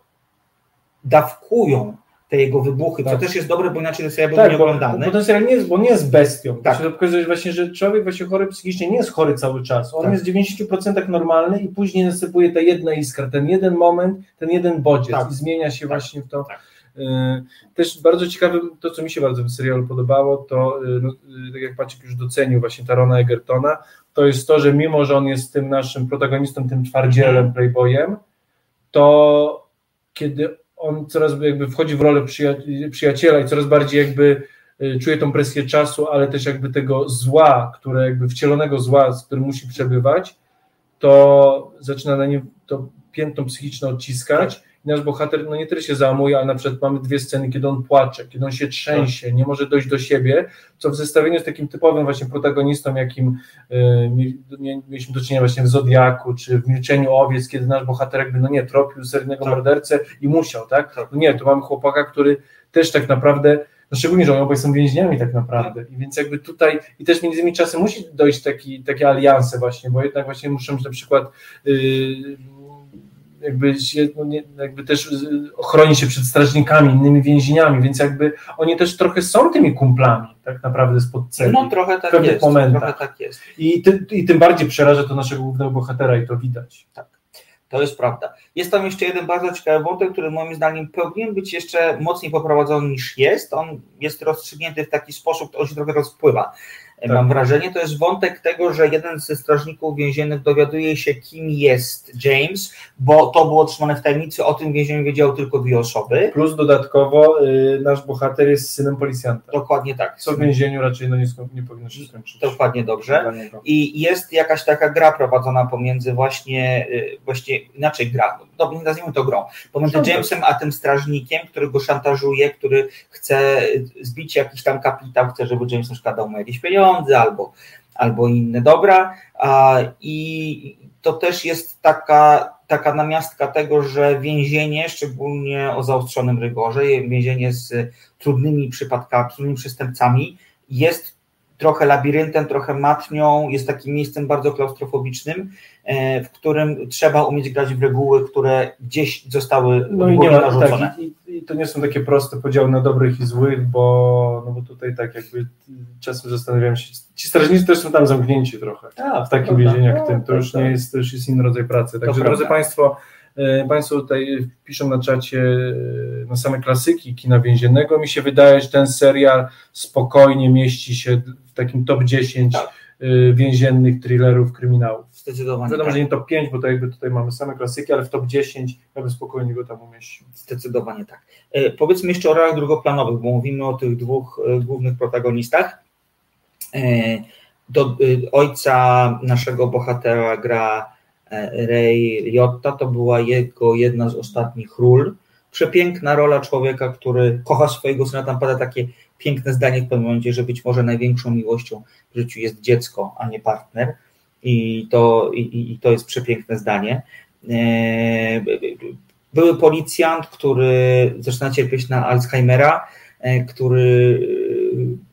dawkują te jego wybuchy, tak. co też jest dobre, bo inaczej ten serial tak, był nieoglądany.
Bo, bo ten serial nie jest, bo nie jest bestią. Tak. To pokazuje właśnie, że człowiek właśnie chory psychicznie nie jest chory cały czas. On tak. jest w 90% normalny i później nasypuje ta jedna iskra, ten jeden moment, ten jeden bodziec tak. i zmienia się tak. właśnie w to. Tak. E, też bardzo ciekawym, to co mi się bardzo w serialu podobało, to e, no, e, tak jak Paciek już docenił właśnie Tarona Egertona, to jest to, że mimo, że on jest tym naszym protagonistą, tym twardzielem, mhm. playboyem, to kiedy on coraz jakby wchodzi w rolę przyjaciela i coraz bardziej jakby czuje tą presję czasu, ale też jakby tego zła, które jakby wcielonego zła, z którym musi przebywać, to zaczyna na nim to piętą psychiczne odciskać nasz bohater no nie tyle się załamuje, ale na przykład mamy dwie sceny, kiedy on płacze, kiedy on się trzęsie, nie może dojść do siebie, co w zestawieniu z takim typowym właśnie protagonistą, jakim y, mieliśmy do czynienia właśnie w Zodiaku, czy w Milczeniu Owiec, kiedy nasz bohater jakby, no nie, tropił seryjnego tak. mordercę i musiał, tak? tak? No nie, tu mamy chłopaka, który też tak naprawdę no szczególnie, że oni obaj są więźniami tak naprawdę. I więc jakby tutaj, i też między innymi czasem musi dojść taki, takie alianse właśnie, bo jednak właśnie muszą na przykład yy, jakby, się, no nie, jakby też ochronić się przed strażnikami, innymi więźniami, więc jakby oni też trochę są tymi kumplami tak naprawdę spod celi.
No trochę tak jest. Momentach. Trochę tak jest.
I, ty, I tym bardziej przeraża to naszego głównego bohatera i to widać.
Tak. To jest prawda. Jest tam jeszcze jeden bardzo ciekawy wątek, który moim zdaniem powinien być jeszcze mocniej poprowadzony niż jest. On jest rozstrzygnięty w taki sposób, on się trochę rozpływa tak. mam wrażenie, to jest wątek tego, że jeden ze strażników więziennych dowiaduje się, kim jest James, bo to było trzymane w tajemnicy, o tym więzieniu wiedziały tylko dwie osoby.
Plus dodatkowo y, nasz bohater jest synem policjanta.
Dokładnie tak.
Co w więzieniu raczej no nie, nie powinno się skończyć.
Dokładnie dobrze. I jest jakaś taka gra prowadzona pomiędzy właśnie, y, właśnie inaczej gra, no, nazwijmy to grą, pomiędzy Jamesem a tym strażnikiem, który go szantażuje, który chce zbić jakiś tam kapitał, chce, żeby James na przykład dał mu jakieś pieniądze, albo, albo inne dobra. I to też jest taka, taka namiastka tego, że więzienie, szczególnie o zaostrzonym rygorze, więzienie z trudnymi przypadkami, trudnymi przestępcami, jest trochę labiryntem, trochę matnią, jest takim miejscem bardzo klaustrofobicznym, w którym trzeba umieć grać w reguły, które gdzieś zostały
no i nie ma, narzucone. Tak, i, i, to nie są takie proste podziały na dobrych i złych, bo, no bo tutaj tak jakby czasem zastanawiam się, ci strażnicy też są tam zamknięci trochę A, w takim więzieniu jak tym, to już nie jest, to już jest inny rodzaj pracy. Także drodzy Państwo, e, Państwo tutaj piszą na czacie e, na same klasyki kina więziennego. Mi się wydaje, że ten serial spokojnie mieści się takim top 10 tak. Y, więziennych thrillerów, kryminałów.
Zdecydowanie.
Wiadomo, tak. że nie top 5, bo to jakby tutaj mamy same klasyki, ale w top 10 ja bym spokojnie go tam umieścił.
Zdecydowanie tak. E, powiedzmy jeszcze o rolach drugoplanowych, bo mówimy o tych dwóch e, głównych protagonistach. E, do, ojca naszego bohatera gra Ray Liotta, to była jego jedna z ostatnich ról. Przepiękna rola człowieka, który kocha swojego syna, tam pada takie piękne zdanie w pewnym momencie, że być może największą miłością w życiu jest dziecko, a nie partner. I to, i, i to jest przepiękne zdanie. E, były policjant, który zaczyna cierpieć na Alzheimera, e, który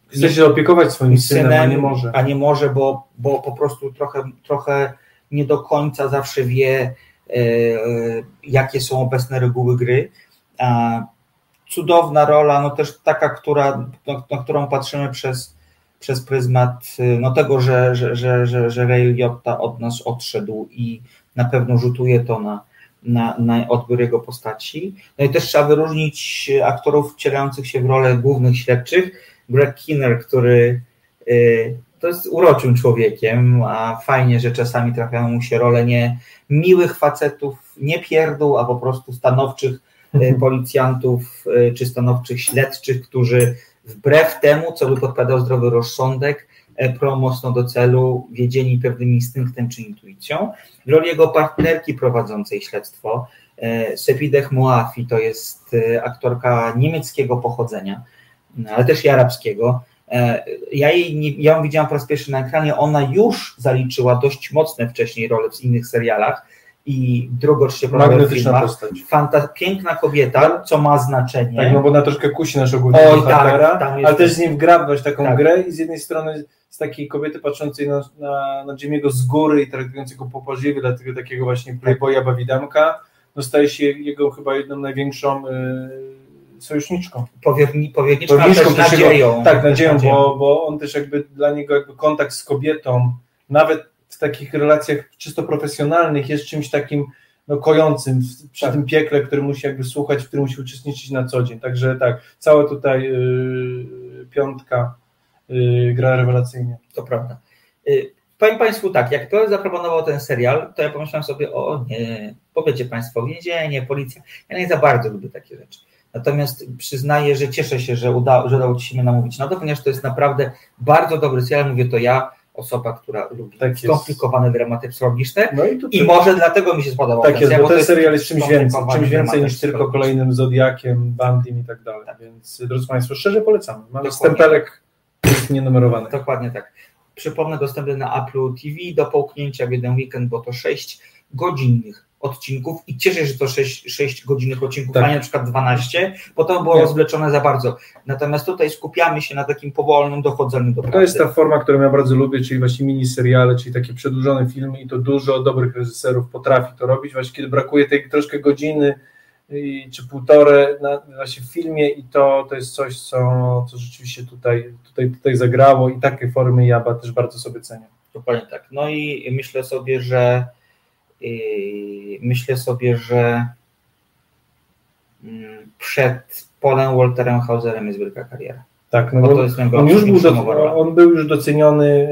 chce się opiekować swoim synem, synem, a nie może.
A nie może, bo, bo po prostu trochę, trochę nie do końca zawsze wie, e, jakie są obecne reguły gry cudowna rola, no też taka, która, na, którą patrzymy przez, przez pryzmat no tego, że, że, że, że, że Liotta od nas odszedł i na pewno rzutuje to na, na, na odbiór jego postaci. No i też trzeba wyróżnić aktorów wcielających się w rolę głównych śledczych. Greg Kinner, który y, to jest uroczym człowiekiem, a fajnie, że czasami trafiają mu się role nie miłych facetów, nie pierdół, a po prostu stanowczych policjantów e, czy stanowczych śledczych, którzy wbrew temu, co by podpowiadał zdrowy rozsądek, e, prą mocno do celu, wiedzieni pewnym instynktem czy intuicją. W roli jego partnerki prowadzącej śledztwo, Sepideh Moafi, to jest aktorka niemieckiego pochodzenia, ale też i arabskiego. Ja, jej nie, ja ją widziałam po raz pierwszy na ekranie, ona już zaliczyła dość mocne wcześniej role w innych serialach, i drugocznie
magnetyczna postać.
Fanta, piękna kobieta, co ma znaczenie.
Tak, no bo na troszkę kusi naszego głównego bohatera, tak, ale też z nim wgrabność taką tak. grę i z jednej strony z takiej kobiety patrzącej na, na, na Jimmy'ego z góry i traktującej go popożliwie, dlatego takiego właśnie playboya, bawidamka, no staje się jego chyba jedną największą y, sojuszniczką.
Powierni, powierniczką, powierniczką też nadzieją.
Tak, nadzieją, nadzieją. Bo, bo on też jakby dla niego jakby kontakt z kobietą, nawet w takich relacjach czysto profesjonalnych jest czymś takim no, kojącym przy tak. tym piekle, który musi jakby słuchać, w którym musi uczestniczyć na co dzień. Także tak, cała tutaj yy, piątka yy, gra rewelacyjnie.
To prawda. Yy, powiem Państwu tak, jak to zaproponował ten serial, to ja pomyślałem sobie, o nie, powiecie Państwo, więzienie, policja. Ja nie za bardzo lubię takie rzeczy. Natomiast przyznaję, że cieszę się, że, uda, że udało Ci się mnie namówić na to, ponieważ to jest naprawdę bardzo dobry serial, mówię to ja, osoba, która lubi tak skomplikowane dramaty psychologiczne no i, i, może dlatego mi się spodobał
tak jest, bo ten serial jest czymś więcej, czymś więcej niż tylko kolejnym Zodiakiem, Bandim i tak dalej, tak. więc drodzy Państwo, szczerze polecamy. Mamy stempelek nienumerowany.
Dokładnie tak. Przypomnę, dostępny na Apple TV do połknięcia w jeden weekend, bo to 6 godzinnych odcinków i cieszę się, że to 6, 6 godzinnych odcinków, tak. a nie na przykład 12, bo to było rozwleczone za bardzo. Natomiast tutaj skupiamy się na takim powolnym dochodzeniu do
prawdy. To jest ta forma, którą ja bardzo lubię, czyli właśnie miniseriale, czyli takie przedłużone filmy i to dużo dobrych reżyserów potrafi to robić, właśnie kiedy brakuje tej troszkę godziny czy półtorej na, właśnie w filmie i to, to jest coś, co, co rzeczywiście tutaj, tutaj, tutaj zagrało i takie formy ja też bardzo sobie cenię.
Dokładnie tak. No i myślę sobie, że myślę sobie, że mm, przed Polem Walterem Hauserem jest wielka kariera.
Tak, no bo, to jest on, już był do, on był już doceniony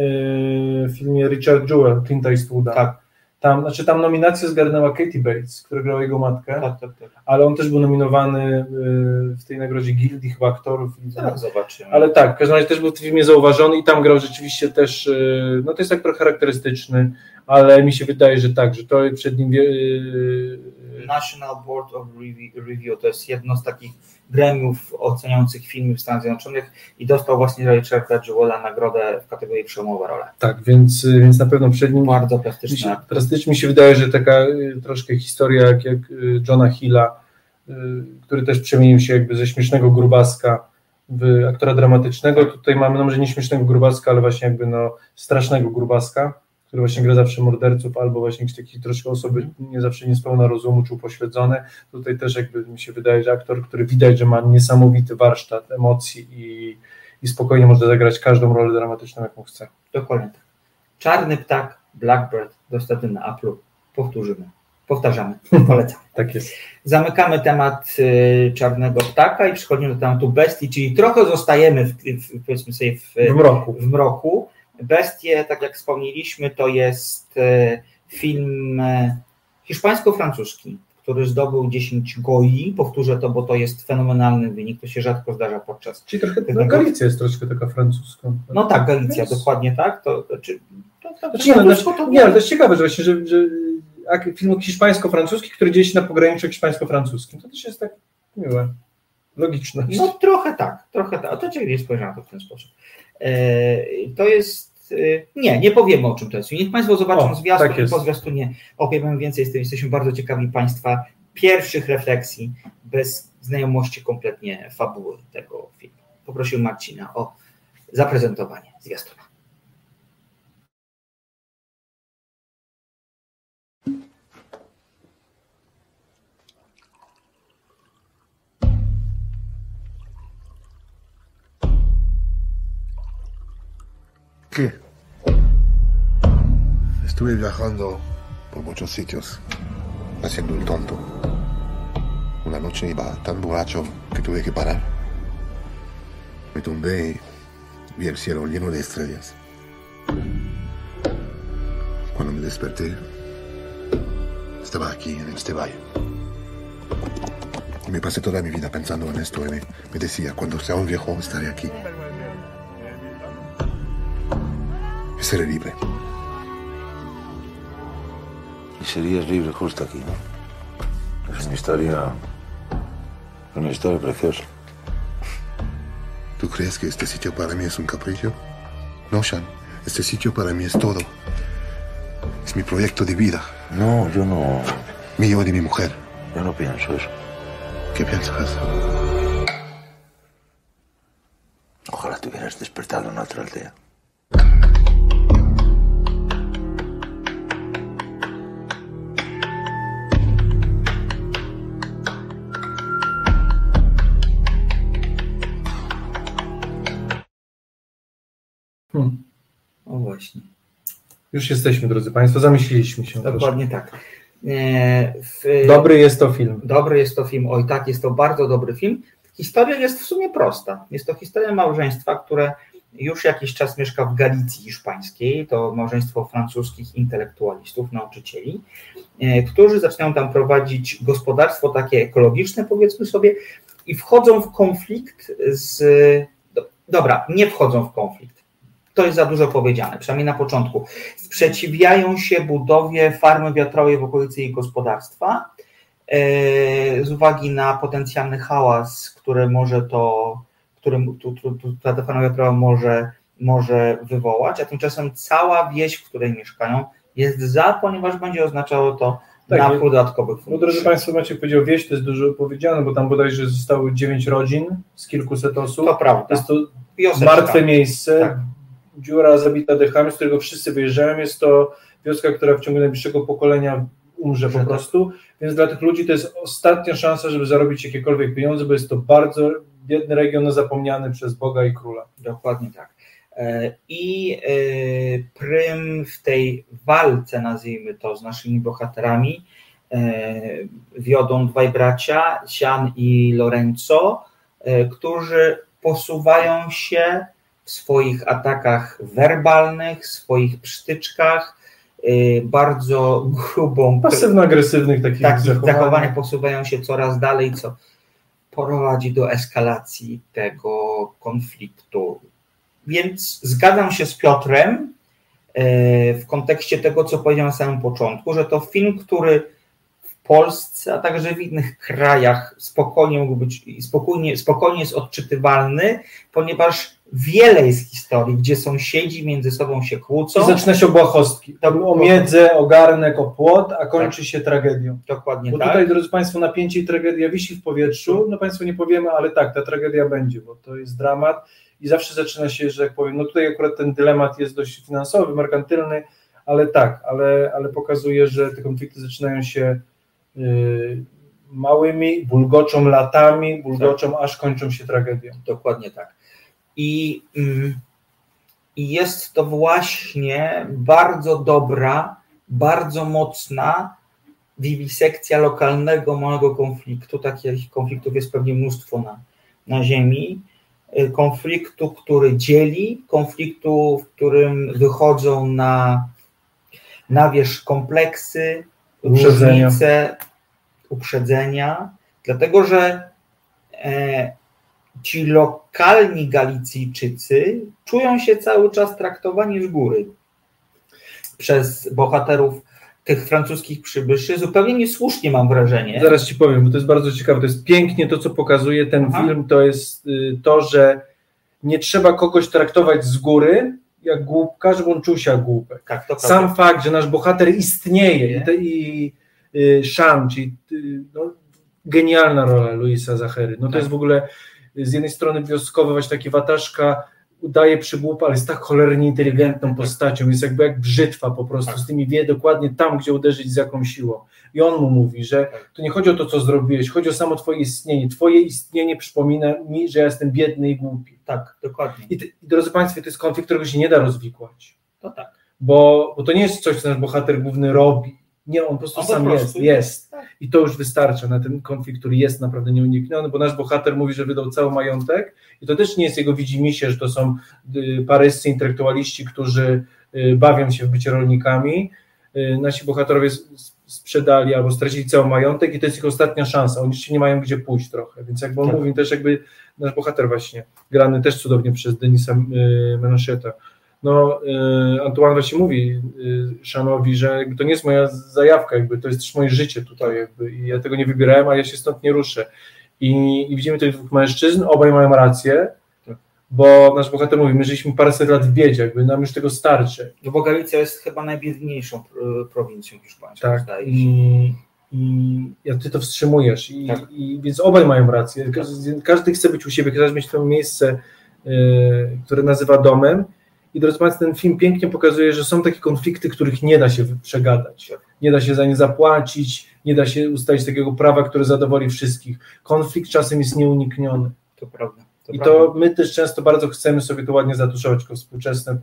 y, w filmie Richard Jewell, Clint Eastwooda. Tak. Tam, znaczy tam nominację zgarnęła Katie Bates, która grała jego matkę, tak, tak, tak. ale on też był nominowany y, w tej nagrodzie Gildii chyba aktorów.
Tak, zobaczymy.
Ale tak, w każdym razie też był w filmie zauważony i tam grał rzeczywiście też, y, no to jest aktor charakterystyczny, ale mi się wydaje, że tak, że to przed nim
National Board of Review, to jest jedno z takich gremiów oceniających filmy w Stanach Zjednoczonych i dostał właśnie Richarda Jewella nagrodę w kategorii przełomowa rola.
Tak, więc, więc na pewno przed nim
bardzo plastyczna.
Plastycznie mi się wydaje, że taka troszkę historia jak, jak Johna Hilla, który też przemienił się jakby ze śmiesznego grubaska w aktora dramatycznego. Tutaj mamy no może nie śmiesznego grubaska, ale właśnie jakby no strasznego grubaska który właśnie gra zawsze morderców, albo właśnie jakieś takie troszkę osoby nie zawsze niespełna rozumu, czy upośledzone. Tutaj też jakby mi się wydaje, że aktor, który widać, że ma niesamowity warsztat emocji i, i spokojnie może zagrać każdą rolę dramatyczną, jaką chce.
Dokładnie tak. Czarny ptak, Blackbird, dostępny na Apple. Powtórzymy. Powtarzamy, polecam.
tak jest.
Zamykamy temat y, czarnego ptaka i przechodzimy do tematu bestii, czyli trochę zostajemy w, w powiedzmy sobie w,
w mroku.
W mroku Bestie, tak jak wspomnieliśmy, to jest e, film e, hiszpańsko-francuski, który zdobył 10 goi. Powtórzę to, bo to jest fenomenalny wynik, to się rzadko zdarza podczas.
Czyli trochę no, Galicja jest troszkę taka francuska.
No tak, Galicja, Więc... dokładnie tak. To, czy, to, to,
znaczy, nie, no, to, nie, ale to jest ciekawe, że właśnie, że, że film hiszpańsko-francuski, który dzieje się na pograniczu hiszpańsko-francuskim, to też jest tak miłe. Logiczne.
No trochę tak, trochę tak. A to ciekawie spojrzałem to w ten sposób. E, to jest. E, nie, nie powiemy o czym to jest. Niech Państwo zobaczą zwiastun tak i po zwiastunie opowiemy więcej. Jesteśmy bardzo ciekawi Państwa pierwszych refleksji bez znajomości kompletnie fabuły tego filmu. Poprosił Marcina o zaprezentowanie zwiastuna.
¿Qué? Estuve viajando por muchos sitios, haciendo el tonto. Una noche iba tan borracho que tuve que parar. Me tumbé y vi el cielo lleno de estrellas. Cuando me desperté, estaba aquí, en este valle. Y me pasé toda mi vida pensando en esto y me, me decía, cuando sea un viejo estaré aquí. Seré libre.
Y serías libre justo aquí, ¿no? Es una historia. Una historia preciosa.
¿Tú crees que este sitio para mí es un capricho? No, Sean. Este sitio para mí es todo. Es mi proyecto de vida.
No, yo no.
Mío y de mi mujer.
Yo no pienso eso.
¿Qué piensas?
Ojalá te hubieras despertado en otra aldea.
Hmm. O właśnie.
Już jesteśmy, drodzy Państwo, zamyśliliśmy się.
Dokładnie proszę. tak. E,
w, dobry jest to film.
Dobry jest to film, oj tak, jest to bardzo dobry film. Historia jest w sumie prosta. Jest to historia małżeństwa, które już jakiś czas mieszka w Galicji hiszpańskiej. To małżeństwo francuskich intelektualistów, nauczycieli, e, którzy zaczynają tam prowadzić gospodarstwo takie ekologiczne, powiedzmy sobie, i wchodzą w konflikt z. Dobra, nie wchodzą w konflikt to jest za dużo powiedziane, przynajmniej na początku. Sprzeciwiają się budowie farmy wiatrowej w okolicy jej gospodarstwa e, z uwagi na potencjalny hałas, który może to, który ta farma wiatrowa może, może wywołać, a tymczasem cała wieś, w której mieszkają, jest za, ponieważ będzie oznaczało to tak, na dodatkowych funduszy.
Bo drodzy Państwo, Maciek powiedział wieś, to jest dużo powiedziane, bo tam bodajże zostały dziewięć rodzin z kilkuset osób.
To prawda.
Jest to Wioseczka. martwe miejsce, tak dziura zabita dechami, z którego wszyscy wyjeżdżają. Jest to wioska, która w ciągu najbliższego pokolenia umrze po prostu, więc dla tych ludzi to jest ostatnia szansa, żeby zarobić jakiekolwiek pieniądze, bo jest to bardzo biedny region zapomniany przez Boga i Króla.
Dokładnie tak. E, I e, prym w tej walce, nazwijmy to, z naszymi bohaterami, e, wiodą dwaj bracia, Sian i Lorenzo, którzy posuwają się w swoich atakach werbalnych, swoich przytyczkach, y, bardzo grubą.
Pasywno-agresywnych takich,
takich zachowaniach posuwają się coraz dalej, co prowadzi do eskalacji tego konfliktu. Więc zgadzam się z Piotrem y, w kontekście tego, co powiedziałem na samym początku, że to film, który w Polsce, a także w innych krajach spokojnie mógł być spokojnie, spokojnie jest odczytywalny, ponieważ wiele jest historii, gdzie sąsiedzi między sobą się kłócą.
I zaczyna się błahostki. O miedzę, o garnek, o płot, a kończy tak. się tragedią.
Dokładnie
bo
tak.
tutaj, drodzy Państwo, napięcie i tragedia wisi w powietrzu. No Państwu nie powiemy, ale tak, ta tragedia będzie, bo to jest dramat i zawsze zaczyna się, że jak powiem, no tutaj akurat ten dylemat jest dość finansowy, merkantylny, ale tak, ale, ale pokazuje, że te konflikty zaczynają się yy, małymi, bulgoczą latami, bulgoczą, tak. aż kończą się tragedią.
Dokładnie tak. I, mm, I jest to właśnie bardzo dobra, bardzo mocna wiwisekcja lokalnego małego konfliktu. Takich konfliktów jest pewnie mnóstwo na, na Ziemi. Y, konfliktu, który dzieli, konfliktu, w którym wychodzą na, na wierzch kompleksy,
uprzedzenia.
różnice, uprzedzenia, dlatego że e, ci lokalni Galicyjczycy czują się cały czas traktowani z góry przez bohaterów tych francuskich przybyszy, zupełnie niesłusznie mam wrażenie.
Zaraz ci powiem, bo to jest bardzo ciekawe, to jest pięknie to, co pokazuje ten Aha. film, to jest y, to, że nie trzeba kogoś traktować z góry, jak głupka, żeby on czuł się jak głupek.
Tak,
Sam prawda. fakt, że nasz bohater istnieje i, te, i y, czyli y, no, genialna rola Luisa Zachery, no to tak. jest w ogóle z jednej strony wioskowy, właśnie taki wataszka, udaje przygłupa, ale jest tak cholernie inteligentną postacią, jest jakby jak brzytwa po prostu, tak. z tymi wie dokładnie tam, gdzie uderzyć z jaką siłą. I on mu mówi, że to nie chodzi o to, co zrobiłeś, chodzi o samo twoje istnienie. Twoje istnienie przypomina mi, że ja jestem biedny i głupi.
Tak, dokładnie.
I, I drodzy Państwo, to jest konflikt, którego się nie da rozwikłać.
To tak.
Bo, bo to nie jest coś, co nasz bohater główny robi nie, on po prostu on sam po prostu jest, jest. Tak. I to już wystarcza na ten konflikt, który jest naprawdę nieunikniony, bo nasz bohater mówi, że wydał cały majątek i to też nie jest jego widzimisię, że to są y, paryscy intelektualiści, którzy y, bawią się w bycie rolnikami. Y, nasi bohaterowie sprzedali albo stracili cały majątek i to jest ich ostatnia szansa. Oni jeszcze nie mają gdzie pójść trochę, więc jakby on tak. mówi też jakby nasz bohater właśnie, grany też cudownie przez Denisa Menacheta, no y, Antoine właśnie mówi y, Szanowi, że jakby to nie jest moja zajawka, jakby to jest też moje życie tutaj jakby i ja tego nie wybierałem, a ja się stąd nie ruszę. I, i widzimy tych dwóch mężczyzn, obaj mają rację, tak. bo nasz bohater mówi, my żyliśmy paręset lat w biedzie, jakby nam już tego starczy.
No bo Galicja jest chyba najbiedniejszą prowincją hiszpańską,
tak. I, i ja ty to wstrzymujesz. I, tak. i, więc obaj mają rację. Każdy, każdy chce być u siebie, każdy mieć to miejsce, y, które nazywa domem i drodzy Państwo, ten film pięknie pokazuje, że są takie konflikty, których nie da się przegadać. Nie da się za nie zapłacić, nie da się ustalić takiego prawa, które zadowoli wszystkich. Konflikt czasem jest nieunikniony.
To prawda. To
I to my też często bardzo chcemy sobie to ładnie zatuszować jako współczesne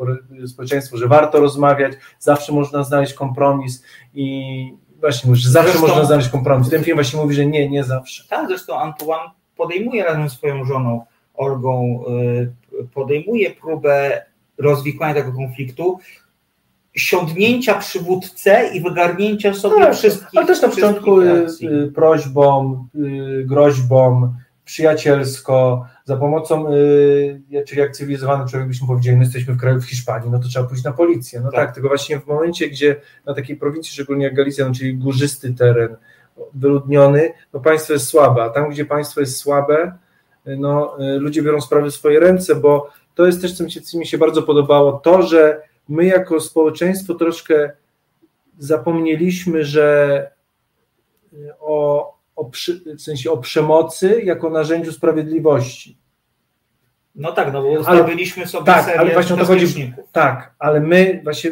społeczeństwo, że warto rozmawiać, zawsze można znaleźć kompromis i właśnie mówisz, zawsze zresztą, można znaleźć kompromis. Ten film właśnie mówi, że nie, nie zawsze.
Tak, zresztą Antoine podejmuje razem z swoją żoną Olgą, y, podejmuje próbę rozwikłania tego konfliktu, siądnięcia przywódcę i wygarnięcia sobie tak, wszystkich.
Ale też na początku y, y, prośbą, y, groźbą, przyjacielsko, za pomocą, czyli jak cywilizowany człowiek byśmy powiedzieli, my jesteśmy w kraju w Hiszpanii, no to trzeba pójść na policję. No tak, tak tylko właśnie w momencie, gdzie na takiej prowincji, szczególnie jak Galicja, no, czyli górzysty teren, wyludniony, no państwo jest słabe, a tam, gdzie państwo jest słabe, no ludzie biorą sprawy w swoje ręce, bo to jest też, co mi się bardzo podobało, to, że my jako społeczeństwo troszkę zapomnieliśmy, że y, o, o w sensie o przemocy jako narzędziu sprawiedliwości.
No tak, no bo ustawiliśmy sobie
tak, ale właśnie o to chodzi. Tak, ale my właśnie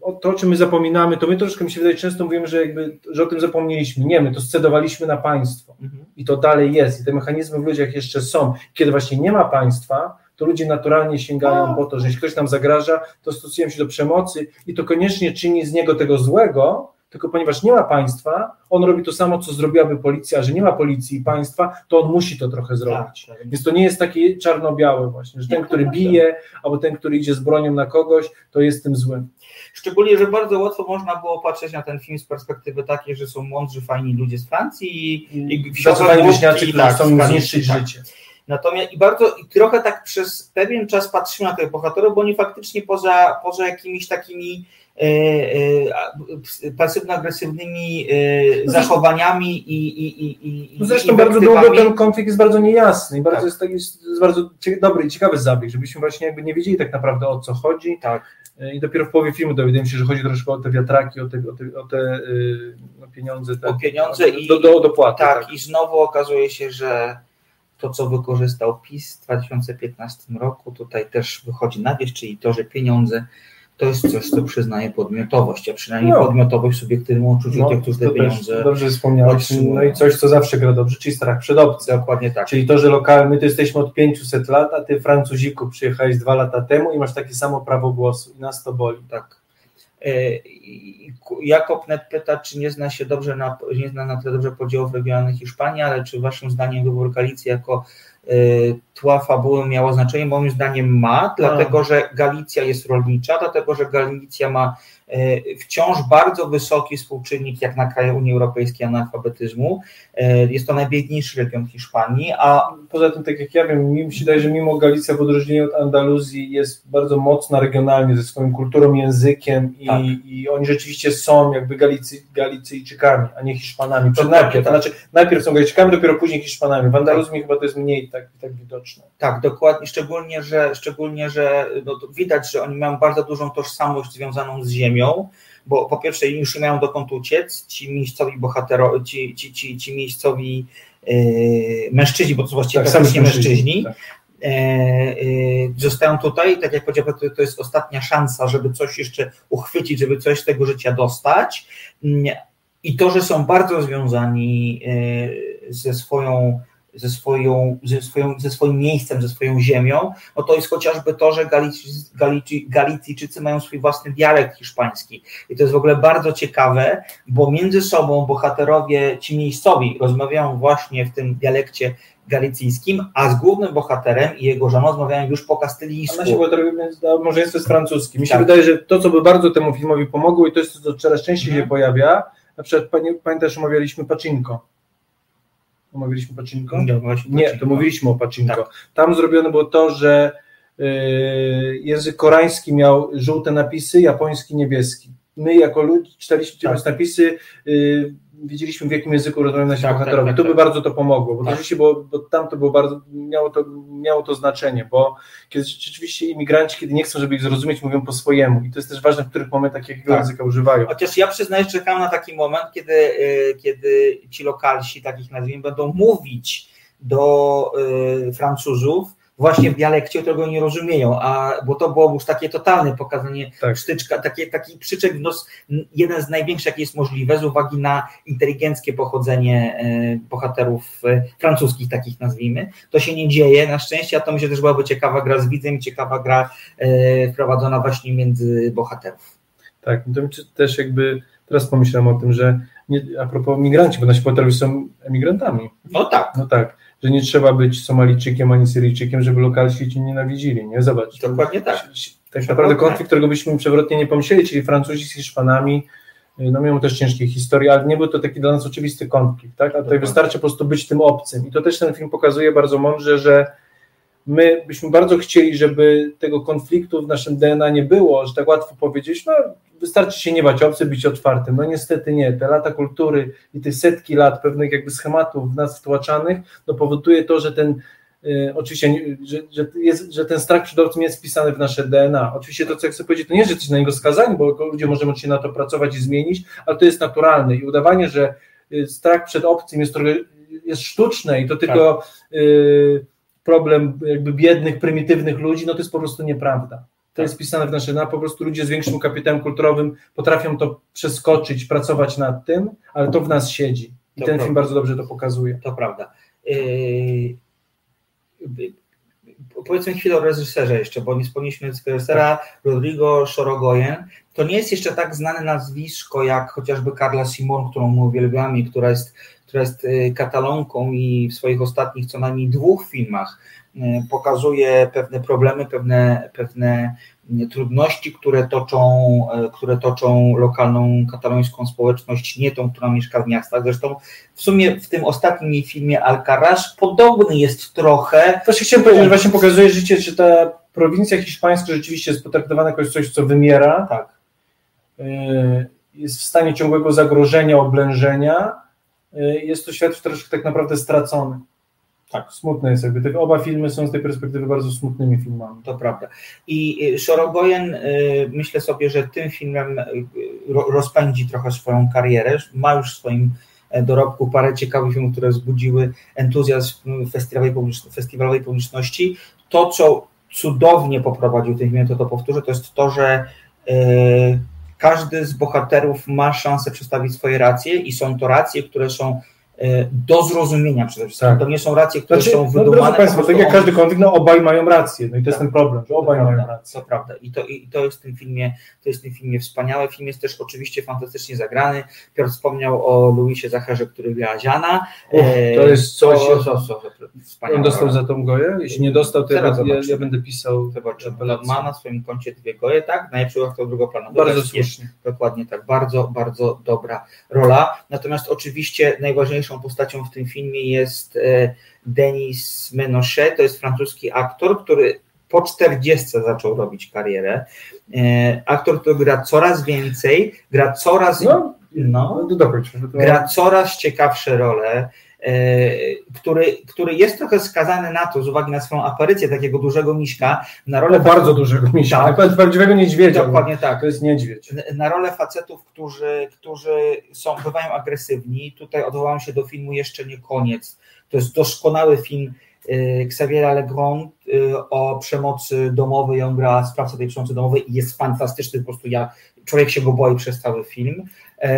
o to, o czym my zapominamy, to my troszkę mi się wydaje, często mówimy, że, jakby, że o tym zapomnieliśmy. Nie, my to scedowaliśmy na państwo mhm. i to dalej jest i te mechanizmy w ludziach jeszcze są. Kiedy właśnie nie ma państwa, to ludzie naturalnie sięgają no. po to, że jeśli ktoś nam zagraża, to stosują się do przemocy i to koniecznie czyni z niego tego złego, tylko ponieważ nie ma państwa, on robi to samo, co zrobiłaby policja, a że nie ma policji i państwa, to on musi to trochę zrobić. Tak, tak. Więc to nie jest takie czarno-białe właśnie, że ten, który bije, albo ten, który idzie z bronią na kogoś, to jest tym złym.
Szczególnie, że bardzo łatwo można było patrzeć na ten film z perspektywy takiej, że są mądrzy, fajni ludzie z Francji i, i
fajni wieśniacy, którzy chcą im zniszczyć
tak.
życie.
Natomiast i bardzo, i trochę tak przez pewien czas patrzymy na tych bohaterów, bo oni faktycznie poza, poza jakimiś takimi e, e, pasywno-agresywnymi e, zachowaniami i, i, i, i
no Zresztą
i
bardzo długo ten konflikt jest bardzo niejasny i bardzo
Tak.
jest, taki, jest bardzo dobry i ciekawy zabieg, żebyśmy właśnie jakby nie wiedzieli tak naprawdę o co chodzi.
Tak.
I dopiero w połowie filmu dowiadujemy się, że chodzi troszkę o te wiatraki, o te, o te, o te y, no, pieniądze. Te,
O pieniądze i
do, do, dopłaty.
tak, i znowu okazuje się, że to, co wykorzystał PiS w 2015 roku, tutaj też wychodzi na wierzch, czyli to, że pieniądze to jest coś, co przyznaje podmiotowość, a przynajmniej
No.
podmiotowość w subiektywnym uczuciu
No,
tych, którzy te pieniądze
dobrze wspomniałeś.
otrzymują.
No i coś, co zawsze gra dobrze, czyli strach przed obcym.
Dokładnie tak.
Czyli to, że lokal, my tu jesteśmy od 500 lat, a ty Francuziku przyjechałeś dwa lata temu i masz takie samo prawo głosu i nas to boli.
Tak. Ku- Jakob Net pyta, czy nie zna się dobrze na, nie zna na tyle dobrze podziałów regionalnych Hiszpanii, ale czy waszym zdaniem wybór Galicji jako e, tła fabuły miało znaczenie? Moim zdaniem ma, dlatego że Galicja jest rolnicza, dlatego że Galicja ma wciąż bardzo wysoki współczynnik jak na kraje Unii Europejskiej analfabetyzmu. E, Jest to najbiedniejszy region Hiszpanii, a
Poza tym, tak jak ja wiem, mi się wydaje, że mimo Galicja w odróżnieniu od Andaluzji jest bardzo mocna regionalnie ze swoją kulturą, językiem i,
Tak.
i oni rzeczywiście są jakby Galicy, Galicyjczykami, a nie Hiszpanami. Przed najpierw,
tak.
znaczy najpierw są Galicyjczykami, dopiero później Hiszpanami. W Andaluzji chyba to jest mniej tak, tak widoczne.
Tak, dokładnie, szczególnie, że, szczególnie, że no, to widać, że oni mają bardzo dużą tożsamość związaną z ziemią, bo po pierwsze już nie mają dokąd uciec, ci miejscowi bohaterowie, ci, ci, ci, ci miejscowi yy, mężczyźni, bo to właściwie
Tak,
mężczyźni,
mężczyźni, tak.
e, zostają tutaj, tak jak powiedziałem, to, to jest ostatnia szansa, żeby coś jeszcze uchwycić, żeby coś z tego życia dostać Mm, i to, że są bardzo związani ze swoją ze, swoją, ze, swoją, ze swoim miejscem, ze swoją ziemią, no to jest chociażby to, że Galici, Galici, Galicyjczycy mają swój własny dialekt hiszpański. I to jest w ogóle bardzo ciekawe, bo między sobą bohaterowie ci miejscowi rozmawiają właśnie w tym dialekcie galicyjskim, a z głównym bohaterem i jego żoną rozmawiają już po kastylijsku.
nasi bohaterowie małżeństwo jest francuskie. Mi się
Tak.
wydaje, że to, co by bardzo temu filmowi pomogło i to jest to, co coraz częściej
Mhm.
się pojawia, na przykład pamię- pamiętasz, omawialiśmy Pacinko. Omawialiśmy Pacinko?
Nie, właśnie
Nie,
Pacinko.
to mówiliśmy o Pacinko.
Tak.
Tam zrobione było to, że y, język koreański miał żółte napisy, japoński niebieski. My jako ludzie czytaliśmy czytając napisy, y, wiedzieliśmy w jakim języku rozmawiają nasi
Tak,
bohaterowie.
tak,
to
tak,
by bardzo to pomogło, bo
Tak.
rzeczywiście było, bo tam to było bardzo, miało to, miało to znaczenie, bo kiedy rzeczywiście imigranci, kiedy nie chcą, żeby ich zrozumieć, mówią po swojemu i to jest też ważne, w których momentach jakiego
Tak.
języka używają.
Chociaż ja przyznaję, że czekam na taki moment, kiedy, y, kiedy ci lokalsi, takich nazwijmy, będą mówić do y, Francuzów właśnie w dialekcie, którego nie rozumieją, a bo to było już takie totalne pokazanie
Tak.
sztyczka, takie, taki przyczek w nos, n- jeden z największych, jaki jest możliwe, z uwagi na inteligenckie pochodzenie y, bohaterów y, francuskich, takich nazwijmy. To się nie dzieje, na szczęście, a to myślę też byłaby ciekawa gra z widzem, ciekawa gra y, wprowadzona właśnie między bohaterów.
Tak, to też jakby teraz pomyślałem o tym, że nie, a propos migranci, bo nasi bohaterowie są emigrantami.
No tak.
No tak, że nie trzeba być Somalijczykiem ani Syryjczykiem, żeby lokalsi cię nienawidzili, nie? Zobacz.
Dokładnie tak.
Tak naprawdę konflikt, którego byśmy przewrotnie nie pomyśleli, czyli Francuzi z Hiszpanami, y, no mają też ciężkie historie, ale nie był to taki dla nas oczywisty konflikt, tak? A tutaj wystarczy po prostu być tym obcym. I to też ten film pokazuje bardzo mądrze, że my byśmy bardzo chcieli, żeby tego konfliktu w naszym DNA nie było, że tak łatwo powiedzieć, no wystarczy się nie bać obcy, być otwartym. No niestety nie. Te lata kultury i te setki lat pewnych jakby schematów w nas wtłaczanych, no powoduje to, że ten y, oczywiście, że, że, jest, że ten strach przed obcym jest wpisany w nasze DNA. Oczywiście to, co ja chcę powiedzieć, to nie, że jesteśmy na niego skazani, bo ludzie możemy się na to pracować i zmienić, ale to jest naturalne i udawanie, że y, strach przed obcym jest trochę jest sztuczne i to tylko y, problem jakby biednych, prymitywnych ludzi, no to jest po prostu nieprawda. To jest wpisane w nasze DNA, po prostu ludzie z większym kapitałem kulturowym potrafią to przeskoczyć, pracować nad tym, ale to w nas siedzi. I
To
ten
prawda.
film bardzo dobrze to pokazuje.
To prawda. Yy, Powiedzmy chwilę o reżyserze jeszcze, bo nie wspomnieliśmy reżysera Rodrigo Sorogoyen. To nie jest jeszcze tak znane nazwisko jak chociażby Carla Simon, którą my uwielbiamy, i która jest która jest y, katalonką i w swoich ostatnich co najmniej dwóch filmach y, pokazuje pewne problemy, pewne, pewne trudności, które toczą, które toczą lokalną katalońską społeczność, nie tą, która mieszka w miastach. Zresztą w sumie w tym ostatnim filmie Alcaraz podobny jest trochę.
Właśnie chciałem powiedzieć, że właśnie pokazuje życie, że ta prowincja hiszpańska rzeczywiście jest potraktowana jako coś, co wymiera.
Tak.
Jest w stanie ciągłego zagrożenia, oblężenia. Jest to świat troszkę tak naprawdę stracony. Tak, smutne jest jakby. Te oba filmy są z tej perspektywy bardzo smutnymi filmami.
To prawda. I Szorogojen myślę sobie, że tym filmem rozpędzi trochę swoją karierę. Ma już w swoim dorobku parę ciekawych filmów, które wzbudziły entuzjazm festiwalowej, publiczności, festiwalowej publiczności. To, co cudownie poprowadził ten film, to to powtórzę, to jest to, że każdy z bohaterów ma szansę przedstawić swoje racje i są to racje, które są do zrozumienia przede wszystkim. Tak. To nie są racje, które znaczy, są wydumane.
No, Państwa, tak jak każdy konflikt, no obaj mają rację. No i to tak. jest ten problem, że obaj
to
mają
prawda,
rację.
To prawda. I to, I to jest w tym filmie, to jest w tym filmie wspaniałe. Film jest też oczywiście fantastycznie zagrany. Piotr wspomniał o Luisie Zacherze, który gra Ziana.
Uch, to jest coś.
To, to, to,
to on dostał za tą goję? Jeśli nie dostał, to ja, ja, ja, będę pisał.
Ma na swoim koncie dwie goje, tak? Najlepszy aktor drugoplanowy.
Bardzo słusznie.
Dokładnie tak. Bardzo, bardzo dobra rola. Natomiast oczywiście najważniejszą postacią w tym filmie jest Denis Menochet, to jest francuski aktor, który po 40 zaczął robić karierę. Aktor, który gra coraz więcej, gra coraz.
No, no,
gra coraz ciekawsze role. Który, który jest trochę skazany na to, z uwagi na swoją aparycję takiego dużego miśka, na rolę.
No, bardzo dużego miśka, tak, prawdziwego niedźwiedzia.
Dokładnie tak.
To jest niedźwiedź.
Na rolę facetów, którzy, którzy są, bywają agresywni. Tutaj odwołam się do filmu Jeszcze nie koniec. To jest doskonały film Xaviera Legrand o przemocy domowej. On gra sprawcę tej przemocy domowej i jest fantastyczny. Po prostu ja, człowiek się go boi przez cały film.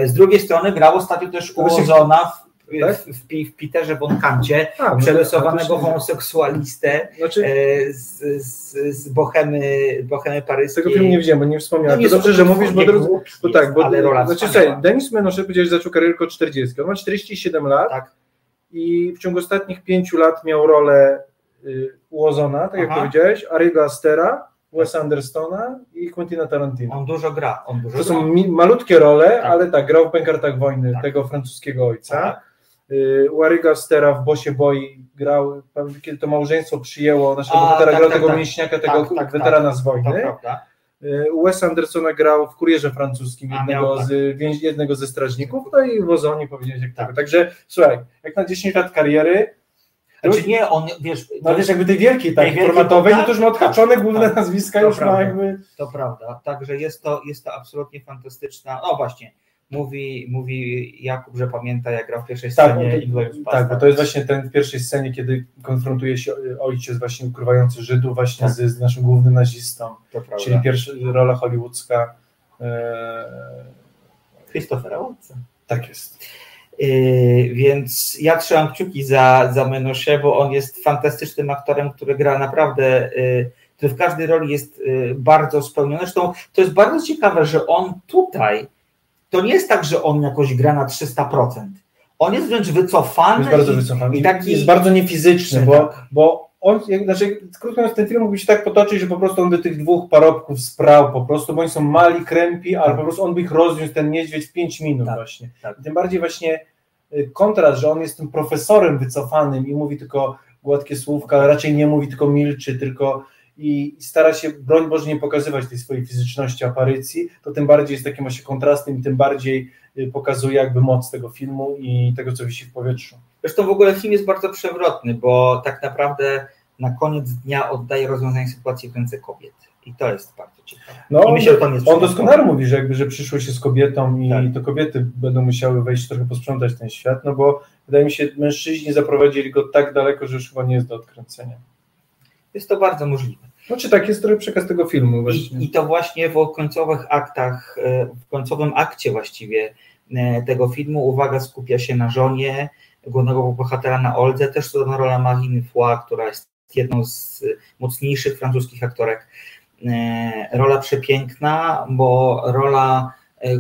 Z drugiej strony grał ostatnio też ułożona w tak? w, w, Peterze Bonkancie, no przerysowanego homoseksualistę znaczy... z, z, z Bohemy, Bohemy Paryskiej.
Tego filmu nie widziałem, bo nie wspomniałem. No, to dobrze, że mówisz, bo, drodzy, bo tak, bo,
ale rola
znaczy słuchaj, Denis Menochet powiedziałeś, że zaczął karierę około 40. On ma 47 lat
tak.
i w ciągu ostatnich 5 lat miał rolę y, tak jak Aha. powiedziałeś, Ariego Astera, Wes Andersona i Quentina Tarantino.
On dużo gra. On dużo
to
gra.
są mi, malutkie role, tak. ale tak, grał w Pękartach Wojny tak. tego francuskiego ojca. Tak. Waryga Stera w Bosie Boi grał, kiedy to małżeństwo przyjęło naszego bohatera, tak, grał tak, tego tak, mięśniaka, tego tak, weterana z wojny. Wes Andersona grał w Kurierze Francuskim, jednego, z, jednego ze strażników, no i w Ozoni powiedzieć jak tak. Także słuchaj, jak na 10 lat kariery,
znaczy nie, on, wiesz...
No wiesz, jakby tej wielkiej, tak, formatowej, no to już ma odhaczone główne tak, nazwiska, już
prawda,
ma jakby...
To prawda, także jest to, jest to absolutnie fantastyczna, no właśnie, Mówi, mówi Jakub, że pamięta, jak grał w pierwszej
tak,
scenie
to, Tak, bo to jest właśnie ten w pierwszej scenie, kiedy konfrontuje się ojciec właśnie ukrywający Żydów właśnie tak. z, z, naszym głównym nazistą, czyli pierwsza rola hollywoodzka.
E... Christophera Watsa.
Tak jest.
Yy, więc ja trzymam kciuki za, za Menosze, bo on jest fantastycznym aktorem, który gra naprawdę, yy, który w każdej roli jest yy, bardzo spełniony. Zresztą to jest bardzo ciekawe, że on tutaj to nie jest tak, że on jakoś gra na 300%. On jest wręcz wycofany.
Jest bardzo wycofany. I taki... Jest bardzo niefizyczny, bo, tak. bo on, znaczy, krótko mówiąc, ten film mógłby się tak potoczyć, że po prostu on by tych dwóch parobków sprał po prostu, bo oni są mali, krępi, ale po prostu on by ich rozniósł, ten niedźwiedź w 5 minut tak, właśnie. Tak. tym bardziej właśnie y, kontrast, że on jest tym profesorem wycofanym i mówi tylko gładkie słówka, ale raczej nie mówi, tylko milczy, tylko i stara się, broń Boże, nie pokazywać tej swojej fizyczności, aparycji, to tym bardziej jest takim właśnie kontrastem i tym bardziej y, pokazuje jakby moc tego filmu i tego, co wisi w powietrzu.
Zresztą w ogóle film jest bardzo przewrotny, bo tak naprawdę na koniec dnia oddaje rozwiązanie sytuacji w ręce kobiet. I to jest bardzo ciekawe.
No, myślę, on, on doskonale mówi, że jakby, że przyszłość jest kobietą i tak. to kobiety będą musiały wejść trochę posprzątać ten świat, no bo wydaje mi się, mężczyźni zaprowadzili go tak daleko, że już chyba nie jest do odkręcenia.
Jest to bardzo możliwe.
No czy tak jest trochę przekaz tego filmu właśnie.
I, I, to właśnie w końcowych aktach, e, w końcowym akcie właściwie e, tego filmu uwaga skupia się na żonie głównego bohatera, na Oldze, też to rola Marine Foy, która jest jedną z mocniejszych francuskich aktorek. E, rola przepiękna, bo rola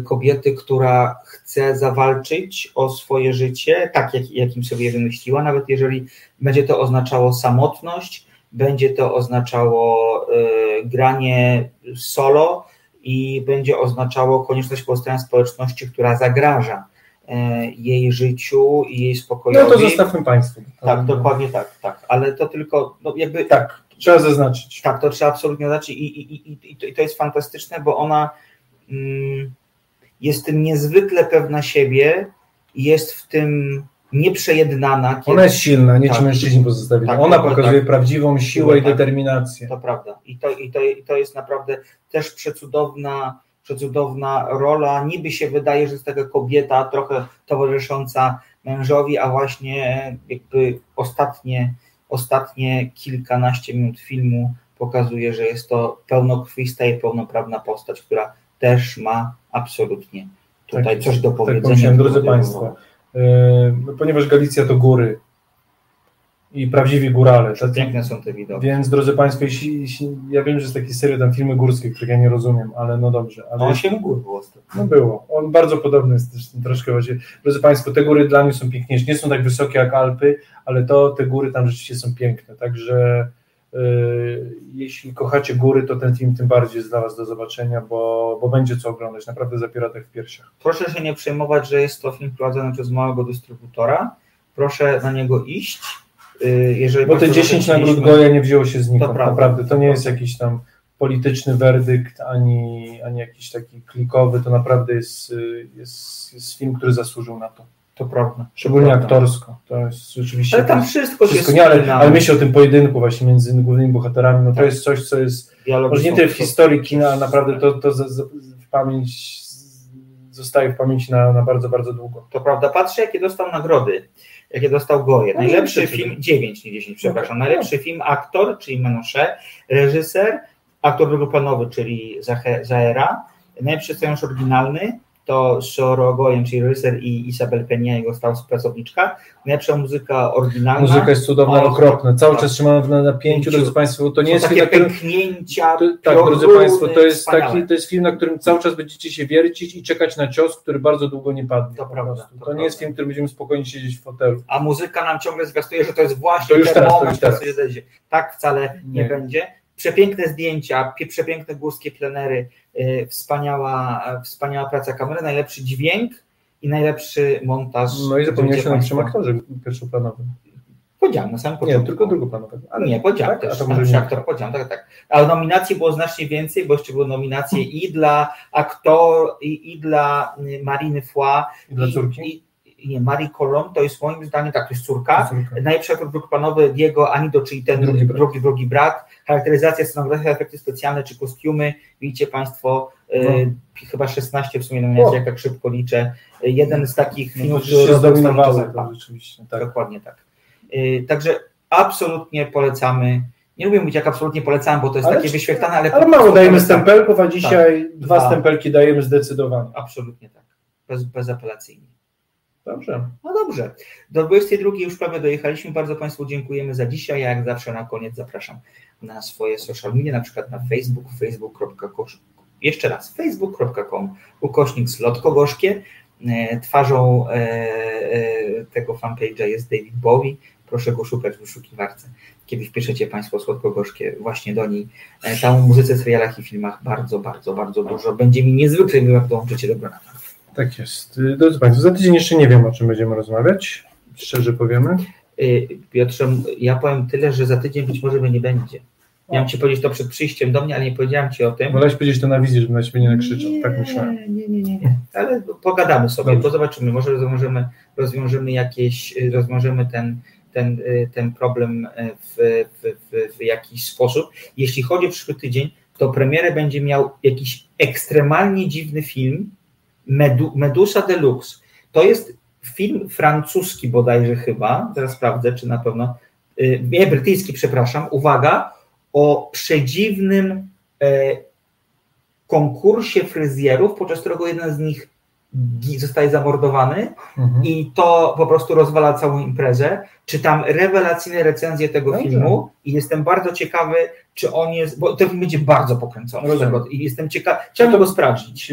kobiety, która chce zawalczyć o swoje życie, tak jak, jakim sobie je wymyśliła, nawet jeżeli będzie to oznaczało samotność, będzie to oznaczało y, granie solo i będzie oznaczało konieczność powstania społeczności, która zagraża y, jej życiu i jej spokojowi.
No to zostawmy Państwu.
Tak, dokładnie tak, tak, ale to tylko no jakby...
Tak, trzeba zaznaczyć.
Tak, to trzeba absolutnie zaznaczyć i, i, i, i to jest fantastyczne, bo ona mm, jest tym niezwykle pewna siebie, jest w tym nieprzejednana.
Kiedy... Ona jest silna, nie tak, ci mężczyźni pozostawieni. Tak, Ona pokazuje tak, prawdziwą siłę i tak. determinację.
To prawda. I to, i, to, I to jest naprawdę też przecudowna, przecudowna rola. Niby się wydaje, że jest taka kobieta trochę towarzysząca mężowi, a właśnie jakby ostatnie, ostatnie kilkanaście minut filmu pokazuje, że jest to pełnokrwista i pełnoprawna postać, która też ma absolutnie tutaj tak, coś do tak powiedzenia.
Tak drodzy Państwo, ponieważ Galicja to góry i prawdziwi górale.
Tak, piękne są te widoki.
Więc drodzy Państwo, jeśli, jeśli, ja wiem, że jest taki serio tam filmy górskie, których ja nie rozumiem, ale no dobrze. Ale
Osiem gór było.
No było. On bardzo podobny jest też troszkę właśnie. Drodzy Państwo, te góry dla mnie są piękniejsze. Nie są tak wysokie jak Alpy, ale to te góry tam rzeczywiście są piękne. Także jeśli kochacie góry, to ten film tym bardziej jest dla Was do zobaczenia, bo, bo będzie co oglądać. Naprawdę zapiera tak w piersiach.
Proszę się nie przejmować, że jest to film prowadzony przez małego dystrybutora. Proszę na niego iść. Yy, jeżeli
bo te 10 nagród Goja nie wzięło się z nich. To naprawdę, to nie jest jakiś tam polityczny werdykt, ani, ani jakiś taki klikowy. To naprawdę jest, jest, jest film, który zasłużył na to.
To prawda.
Szczególnie prawda. aktorsko. To jest rzeczywiście.
Ale tam wszystko,
wszystko nie, ale, ale myślę o tym pojedynku właśnie między głównymi bohaterami. No to tak. jest coś, co jest może nie tyle w historii kina, a naprawdę to, to z, z, w pamięć zostaje w pamięci na, na bardzo, bardzo długo.
To prawda. Patrzę, jakie dostał nagrody. Jakie dostał Goje. No, najlepszy film, 9, nie 10, przepraszam. Okay. Najlepszy film aktor, czyli Menosze, reżyser, aktor drugoplanowy, czyli Zahera, najlepszy scenariusz oryginalny, to Sorogoyen, czyli reżyser i Isabel Penia, jego stała współpracowniczka. Najlepsza muzyka oryginalna.
Muzyka jest cudowna, okropna. Cały tak. czas trzymamy na napięciu, drodzy Państwo. To nie jest
takie film, pęknięcia.
To, tak, drodzy Państwo, to jest, taki, to jest film, na którym cały czas będziecie się wiercić i czekać na cios, który bardzo długo nie padnie.
To prawda.
To, to nie jest film, który będziemy spokojnie siedzieć w fotelu.
A muzyka nam ciągle zwiastuje, że to jest właśnie to już ten teraz, moment, to już teraz. Tak wcale nie, nie będzie przepiękne zdjęcia, przepiękne górskie plenery, wspaniała, wspaniała praca kamery, najlepszy dźwięk i najlepszy montaż.
No i zapomniałeś o naszym aktorze pierwszoplanowym.
Powiedziałem na samym początku.
Nie, tylko drugoplanowego.
Ale nie, powiedziałem tak, też. A to może aktor, powiedziałem, tak, tak. Ale nominacji było znacznie więcej, bo jeszcze były nominacje i dla aktor, i, i dla y, Mariny Foy,
i dla córki. I,
nie, Marie Colom, to jest moim zdaniem, tak, to jest córka. córka. Najlepszy aktor drugopanowy Diego Anido, czyli ten drugi, drugi, drugi brat. Charakteryzacja, scenografia, efekty specjalne czy kostiumy. Widzicie Państwo, no. y, chyba 16 w sumie nominacji, jak tak szybko liczę. Jeden z takich
no, filmów, które się zdominowały.
Rzeczywiście, tak. Dokładnie tak. Y, także absolutnie polecamy. Nie lubię mówić, jak absolutnie polecam, bo to jest ale, takie wyświetlane, ale.
Ale mało dajemy stempelków, a dzisiaj tak, dwa stempelki dajemy zdecydowanie.
Absolutnie tak. Bez, bezapelacyjnie.
Dobrze.
No dobrze. Do 22 już prawie dojechaliśmy. Bardzo Państwu dziękujemy za dzisiaj. Ja jak zawsze na koniec zapraszam na swoje social media, na przykład na Facebook, facebook.com, jeszcze raz, facebook.com, ukośnik Slotko Gorzkie. E, twarzą e, e, tego fanpage'a jest David Bowie. Proszę go szukać w wyszukiwarce. Kiedy wpiszecie Państwo Słodko-Gorzkie właśnie do niej, tam muzyce, serialach i filmach bardzo, bardzo, bardzo dużo. Będzie mi niezwykle miło, jak dołączycie do grona.
Tak jest. Drodzy Państwo, za tydzień jeszcze nie wiem, o czym będziemy rozmawiać. Szczerze powiemy.
Y, Piotrze, ja powiem tyle, że za tydzień być może mnie nie będzie. Miałem Ci powiedzieć to przed przyjściem do mnie, ale nie powiedziałem Ci o tym.
Wolałeś powiedzieć to na wizji, żeby na Ciebie nie nakrzyczał. Nie, tak myślałem.
Nie, nie, nie, nie. Ale pogadamy sobie, Dobrze. to zobaczymy. Może rozwiążemy, rozwiążemy jakieś, rozwiążemy ten, ten, y, ten problem w, w, w, w jakiś sposób. Jeśli chodzi o przyszły tydzień, to premierę będzie miał jakiś ekstremalnie dziwny film, Medu, Medusa Deluxe. To jest film francuski bodajże chyba, teraz sprawdzę, czy na pewno, y, nie, brytyjski, przepraszam, uwaga, o przedziwnym e, konkursie fryzjerów, podczas którego jeden z nich zostaje zamordowany mhm. i to po prostu rozwala całą imprezę. Czytam rewelacyjne recenzje tego Dobrze. filmu i jestem bardzo ciekawy, czy on jest, bo ten film będzie bardzo pokręcony. I jestem ciekawy, chciałbym go sprawdzić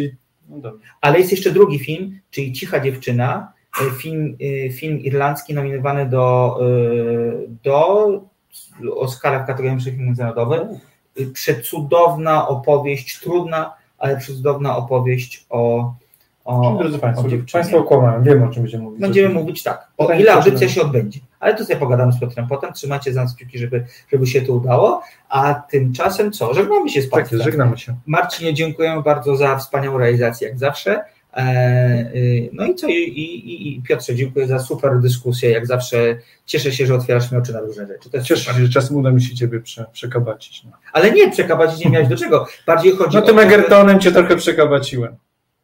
No.
Ale jest jeszcze drugi film, czyli Cicha dziewczyna, e, film, e, film irlandzki nominowany do, e, do Oscara w kategorii film międzynarodowy. Przecudowna opowieść, trudna, ale przecudowna opowieść o, o,
Czyli, drodzy Państwo. Państwo okłamałem, wiemy o czym będziemy mówić.
Będziemy mówić tak, o ile audycja się odbędzie. Ale to sobie pogadamy z Piotrem potem, trzymajcie za nas kciuki, żeby, żeby się to udało, a tymczasem co, żegnamy się z
Tak
Państwem.
jest, żegnamy się.
Marcinie, dziękujemy bardzo za wspaniałą realizację, jak zawsze. E, y, No i co, i, i, i Piotrze, dziękuję za super dyskusję, jak zawsze cieszę się, że otwierasz mi oczy na różne rzeczy. To
Cieszę
super.
się, że czasem uda mi się Ciebie prze, przekabacić. No,
Ale nie, przekabacić nie miałeś do czego, bardziej chodzi
no
o
tym Egertonem Cię trochę przekabaciłem.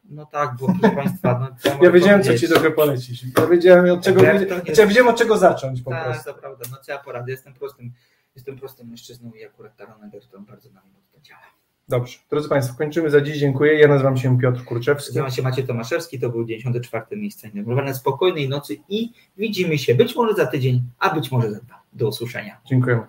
No tak, bo proszę Państwa, no, co
Ja wiedziałem, co
powiedzieć?
Ci trochę polecić. Ja wiedziałem, od czego,
Egerton jest-
ja wiedziałem, od czego zacząć po
Tak,
prostu.
to prawda, no co ja poradzę, jestem prostym, jestem prostym mężczyzną i akurat Taron Egerton bardzo na mnie to działa.
Dobrze. Drodzy Państwo, kończymy za dziś. Dziękuję. Ja nazywam się Piotr Kurczewski.
Nazywam się Maciej Tomaszewski, to był 94. miejsce Niedomówione. Spokojnej nocy i widzimy się być może za tydzień, a być może za dwa. Do usłyszenia.
Dziękujemy.